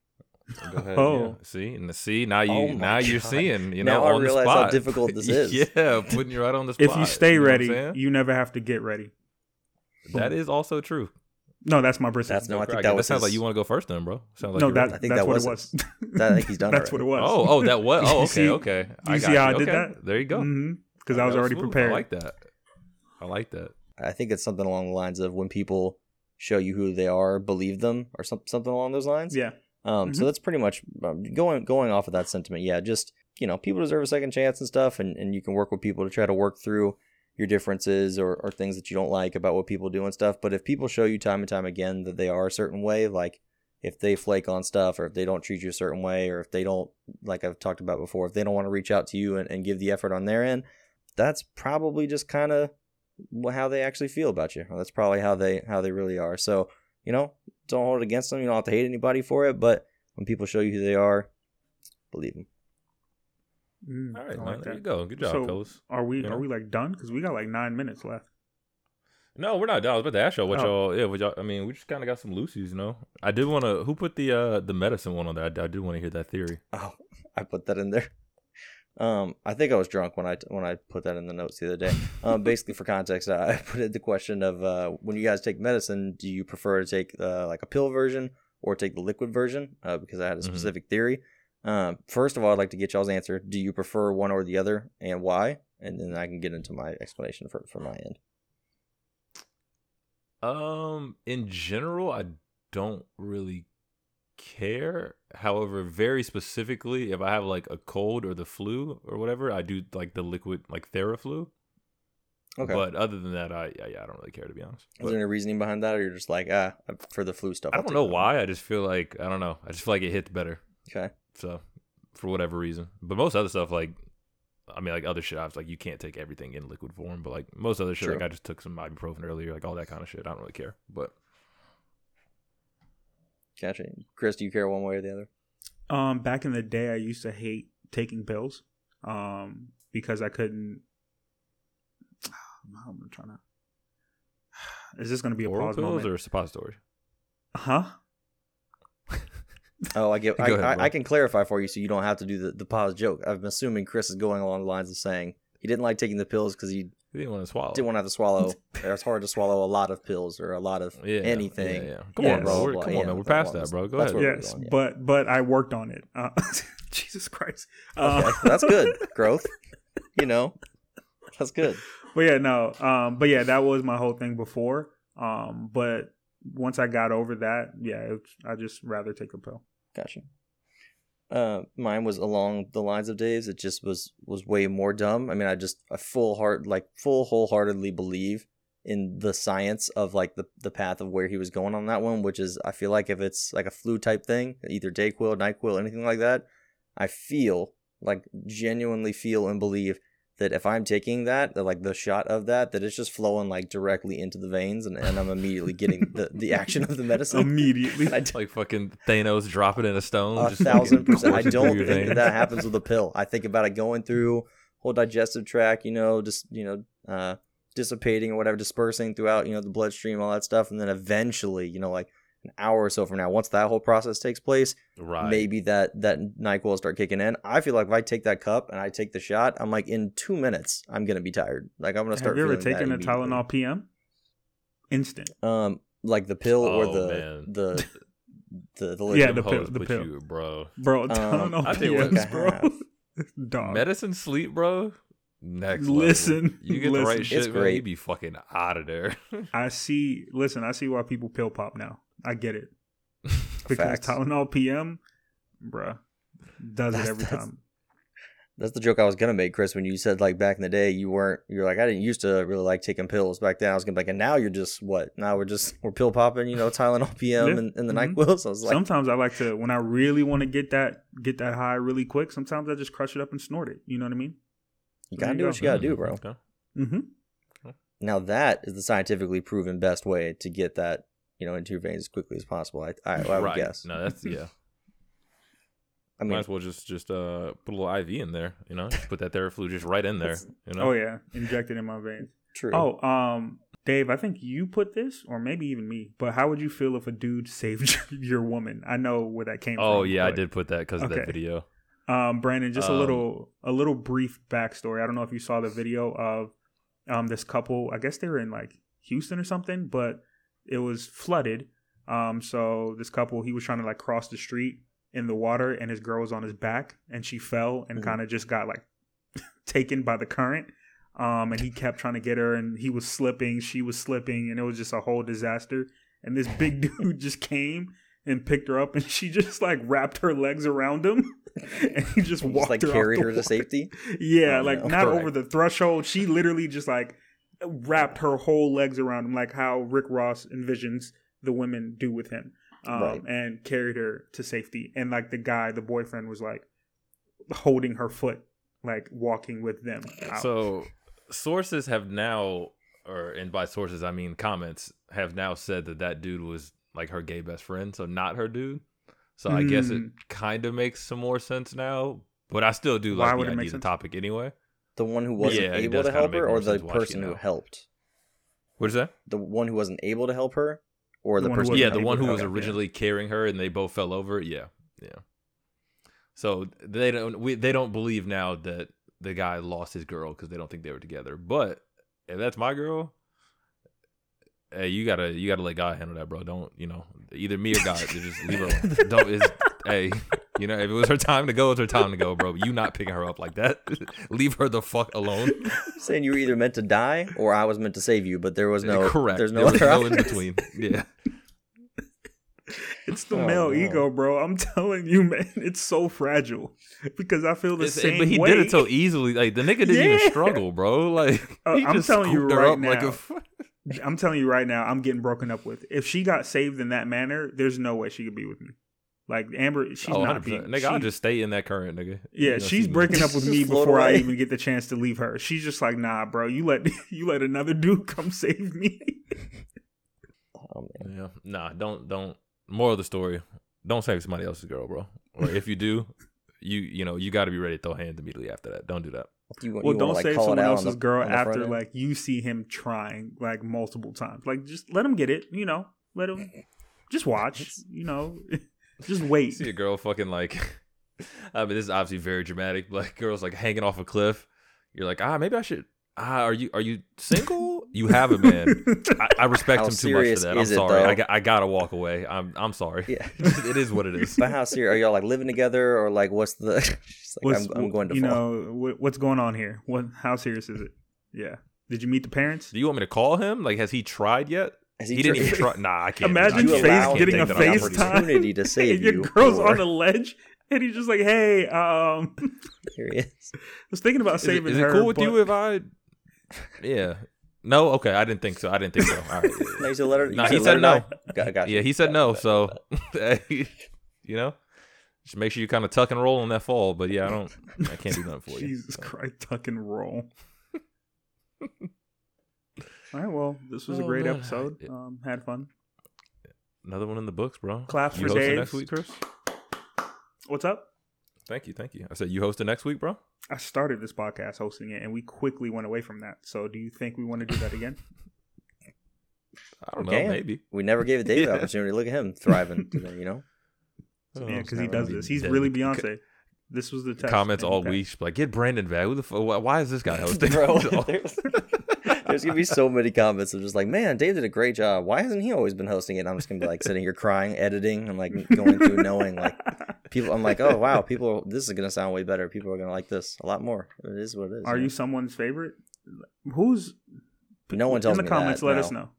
Go ahead. Oh. yeah. See, and the see now you Oh my now you're seeing you Now know I on the realize how difficult this is. yeah, putting you right on the spot. If you stay know ready, you never have to get ready. that is also true. No, that's my brisket. That's no. I think Craig, that was sounds like you want to go first, then, bro. Sounds like no, that. I think that's that what was it was. that- I think he's done That's already. what it was. Oh, oh, that was. Oh, okay, see- okay. you see got how I did Okay, that? There you go. Because That I was already smooth. prepared. I like that. I like that. I think it's something along the lines of when people show you who they are, believe them, or some, something along those lines. Yeah. Um, so Mhm. that's pretty much um, going going off of that sentiment. Yeah, just you know, people deserve a second chance and stuff, and, and you can work with people to try to work through your differences or, or things that you don't like about what people do and stuff. But if people show you time and time again that they are a certain way, like if they flake on stuff or if they don't treat you a certain way or if they don't like I've talked about before, if they don't want to reach out to you and, and give the effort on their end, that's probably just kind of how they actually feel about you. That's probably how they how they really are. So, you know, don't hold it against them. You don't have to hate anybody for it, but when people show you who they are, believe them. Mm, All right, I man. like there that. you go. Good job, So, fellas. Are we You know? are we like done? Because we got like nine minutes left. No, we're not done. I was about to ask y'all what Oh. y'all. Yeah, what y'all. I mean, we just kind of got some loosies, you know. I did want to. Who put the uh the medicine one on there? I, I did want to hear that theory. Oh, I put that in there. Um, I think I was drunk when I when I put that in the notes the other day. Um, basically for context, I put it the question of uh, when you guys take medicine, do you prefer to take uh, like a pill version or take the liquid version? Uh, because I had a Mhm. specific theory. Um, first of all, I'd like to get y'all's answer. Do you prefer one or the other, and why? And then I can get into my explanation for from my end. Um, in general, I don't really care. However, very specifically, if I have like a cold or the flu or whatever, I do like the liquid, like Theraflu. Okay. But other than that, I yeah, yeah, I don't really care to be honest. Is But there any reasoning behind that, or you're just like, ah, for the flu stuff? I I'll don't know that one." why. I just feel like I don't know. I just feel like it hits better. Okay. So for whatever reason, but most other stuff like. I mean, like other shit, I was like, you can't take everything in liquid form, but like most other shit, like I just took some ibuprofen earlier, like all that kind of shit. I don't really care, but Gotcha. Chris, do you care one way or the other? Um, back in the day, I used to hate taking pills, um, because I couldn't. I'm trying to. Is this going to be a oral pause pills moment? or suppository. huh? Oh, I get. I, ahead, I. I can clarify for you, so you don't have to do the, the pause joke. I'm assuming Chris is going along the lines of saying he didn't like taking the pills because he You didn't want to swallow. didn't want to have to swallow. it's hard to swallow a lot of pills or a lot of yeah, anything. Yeah, yeah. Come Yeah, on, bro. We're, come yeah, on, man. We're past that, bro. Go That's ahead. Yes, going, yeah. but but I worked on it. Uh, Jesus Christ. Okay, Uh, that's good growth. You know, that's good. but yeah, no. Um, but yeah, that was my whole thing before. Um, but once I got over that, yeah, I just rather take a pill. Gotcha. Uh, mine was along the lines of Dave's. It just was was way more dumb. I mean, I just a full heart, like full wholeheartedly believe in the science of like the the path of where he was going on that one. Which is, I feel like if it's like a flu type thing, either Dayquil, Nyquil, anything like that, I feel like genuinely feel and believe that if I'm taking that, that, like the shot of that, that it's just flowing like directly into the veins, and, and I'm immediately getting the the action of the medicine. Immediately. And I It's like fucking Thanos dropping in a stone. a just thousand percent. I don't your think that, that happens with a pill. I think about it going through whole digestive tract, you know, just you know, uh, dissipating or whatever, dispersing throughout, you know, the bloodstream, all that stuff, and then eventually, you know, like an hour or so from now, once that whole process takes place, Right. maybe that that Nyquil will start kicking in. I feel like if I take that cup and I take the shot, I'm like in two minutes, I'm gonna be tired. Like I'm gonna start. Have you ever taken a. Tylenol PM? Instant. Um, like the pill or Oh, the man. the the the Yeah, the pill, the pill. you, bro. Bro, Um, Tylenol I think what PMs, I bro. Dog. Medicine sleep, bro. Next level. Listen, You get the right It's shit, man. great. You be fucking out of there. I see. Listen, I see why people pill pop now. I get it because Facts. Tylenol PM, bruh, does That's- it every that's- time. That's the joke I was gonna make, Chris. When you said like back in the day, you weren't. You're like I didn't used to really like taking pills back then. I was gonna be like, and now you're just what? Now we're just we're pill popping, you know, Tylenol PM Yeah. and, and the Mhm. Nyquil. So I was like, sometimes I like to when I really want to get that get that high really quick. Sometimes I just crush it up and snort it. You know what I mean? you gotta you do go. what you gotta do, bro. Okay. Mm-hmm. Now that is the scientifically proven best way to get that, you know, into your veins as quickly as possible. I I, I would right. guess. No, that's yeah. I Might as well just just uh put a little IV in there, you know. Just put that Theraflu just right in there, you know. Oh yeah, injected in my veins. true. Oh, um, Dave, I think you put this, or maybe even me. But how would you feel if a dude saved your woman? I know where that came from. Oh yeah, I did put that because of that video. Um, Brandon, just a Um, little a little brief backstory. I don't know if you saw the video of um this couple. I guess they were in like Houston or something, but it was flooded. Um, so this couple he was trying to like cross the street in the water, and his girl was on his back, and she fell and Mhm. kind of just got like taken by the current. Um, and he kept trying to get her, and he was slipping, she was slipping, and it was just a whole disaster. And this big dude just came and picked her up, and she just like wrapped her legs around him, and he just just walked like her carried her to safety. Yeah, Oh, like no. not Correct. over the threshold. She literally just like wrapped her whole legs around him, like how Rick Ross envisions the women do with him, um, Right. and carried her to safety. And like the guy, the boyfriend, was like holding her foot, like walking with them. Out. So sources have now, or and by sources I mean comments, have now said that that dude was like her gay best friend, so not her dude. So I guess it Mm. kind of makes some more sense now, but I still do Why like would the idea of the topic anyway. The one who wasn't Yeah, able to help her, or the person who helped? What is that? The one who wasn't able to help her, or the, The one who person? yeah, the one who was help, yeah. originally carrying her and they both fell over. Yeah, yeah. So they don't we they don't believe now that the guy lost his girl because they don't think they were together. But if that's my girl, hey, you gotta you gotta let God handle that, bro. Don't you know either me or God. just leave her alone. Don't is hey. You know, if it was her time to go, it's her time to go, bro. You not picking her up like that. leave her the fuck alone. saying you were either meant to die or I was meant to save you, but there was no Correct. There's no there was no in between. Yeah. It's the Oh, male no. ego, bro. I'm telling you, man, it's so fragile. Because I feel the It's- same but he way. did it so easily. Like the nigga didn't even struggle, bro. Like Uh, he I'm just telling you scooped her right up like a now. f- I'm telling you right now, I'm getting broken up with. If she got saved in that manner, there's no way she could be with me. Like Amber, she's oh, not 100%. being. Nigga, she- I'll just stay in that current, nigga. yeah, You gonna she's see breaking up with me Just float before I even get the chance to leave her. She's just like, nah, bro, you let you let another dude come save me. Oh, man. Yeah, nah, don't don't. Moral of the story: Don't save somebody else's girl, bro. Or if you do, you you know you got to be ready to throw hands immediately after that. Don't do that. You, well, you wanna, don't like, save call it someone else's the- girl on the front after end? like you see him trying like multiple times. Like just let him get it. You know, let him just watch. You know, just wait. See a girl fucking like. I mean, this is obviously very dramatic. Like girls like hanging off a cliff. You're like, ah, maybe I should. Ah, are you are you single? You have a man. I, I respect How him too much for that. I'm is it, sorry. I, got, I gotta walk away. I'm I'm sorry. Yeah. it is what it is. But how serious are y'all like living together or like what's the? She's like, What's, I'm, I'm going to you fall. know what's going on here? What? How serious is it? Yeah. Did you meet the parents? Do you want me to call him? Like, has he tried yet? Has He, didn't even try. Nah, I can't. Imagine I you face I getting a that FaceTime. opportunity to save Your you. girl's or- on a ledge, and he's just like, "Hey, um, I Here he is. was thinking about Is, it, saving is her." it cool with but- you if I? Yeah. No. Okay. I didn't think so. I didn't think so. All right. No, you said let her. Nah, he said no. Got, got Yeah, he said Got no. you, So, you, you know, just make sure you kind of tuck and roll on that fall. But yeah, I don't. I can't do nothing for you. Jesus so. Christ, tuck and roll. All right, well, this was a Oh, great man. episode. Um, had fun. Another one in the books, bro. Claps you for hosting Dave. next week, Chris? What's up? Thank you, thank you. I said you hosting next week, bro. I started this podcast hosting it, and we quickly went away from that. So, do you think we want to do that again? I don't Okay. know, maybe. We never gave Dave the Yeah. opportunity. Look at him thriving today. You know. Oh, yeah, because he does this. He's dead. really Beyonce. This was the test. Comments all passed. week, like get Brandon back. Who the fuck? Why is this guy hosting? Bro, there's, there's gonna be so many comments of just like, man, Dave did a great job. Why hasn't he always been hosting it? And I'm just gonna be like sitting here crying, editing, and like going through, knowing like people. I'm like, oh wow, people. Are, this is gonna sound way better. People are gonna like this a lot more. It is what it is. Are man. you someone's favorite? Who's No one tells me in the me comments? that, let no. us know.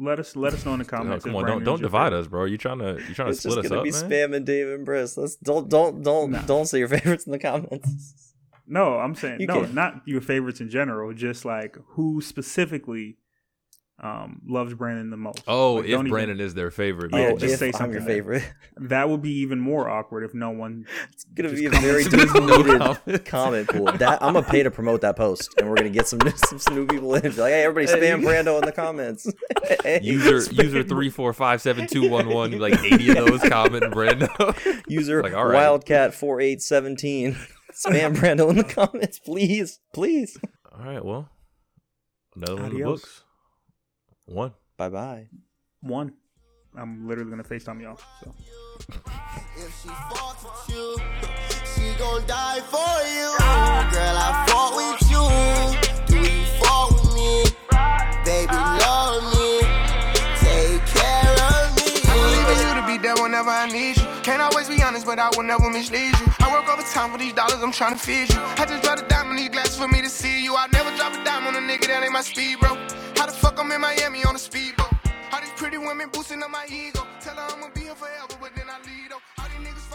Let us let us know in the Oh, comments. come if on, don't don't divide favorite. us, bro. You trying to you trying to It's just split us gonna up, be man? spamming Dave and Briss. Let's don't don't don't Nah. don't say your favorites in the comments. No, I'm saying You no, can. not your favorites in general. Just like who specifically um, loves Brandon the most. Oh, Like, if don't even- Brandon is their favorite, Yeah, man. just if say I'm something your favorite, that would be even more awkward if no one. it's gonna be a very to no comment pool. That I'm gonna pay to promote that post, and we're gonna get some some, some new people in. Like, hey, everybody, spam Brando in the comments. Hey, user spam user three four five seven two one one. Like eighty of those comment Brando. User Like, all right. Wildcat four eight seventeen. Spam Brando in the comments, please, please. All right, well, another one in the books. One. Bye bye. One. I'm literally gonna FaceTime y'all. So If she fucks with you, she gon' die for you. Girl, I fought with you. Do you fall with me? Baby, love me. Take care of me. I'm leaving you to be there whenever I need you but I will never mislead you. I work overtime for these dollars, I'm trying to feed you. I just dropped a dime in these glasses for me to see you. I never drop a dime on a nigga that ain't my speed, bro. How the fuck I'm in Miami on a speedboat? All these pretty women boosting up my ego. Tell her I'ma be here forever, but then I leave though. All these niggas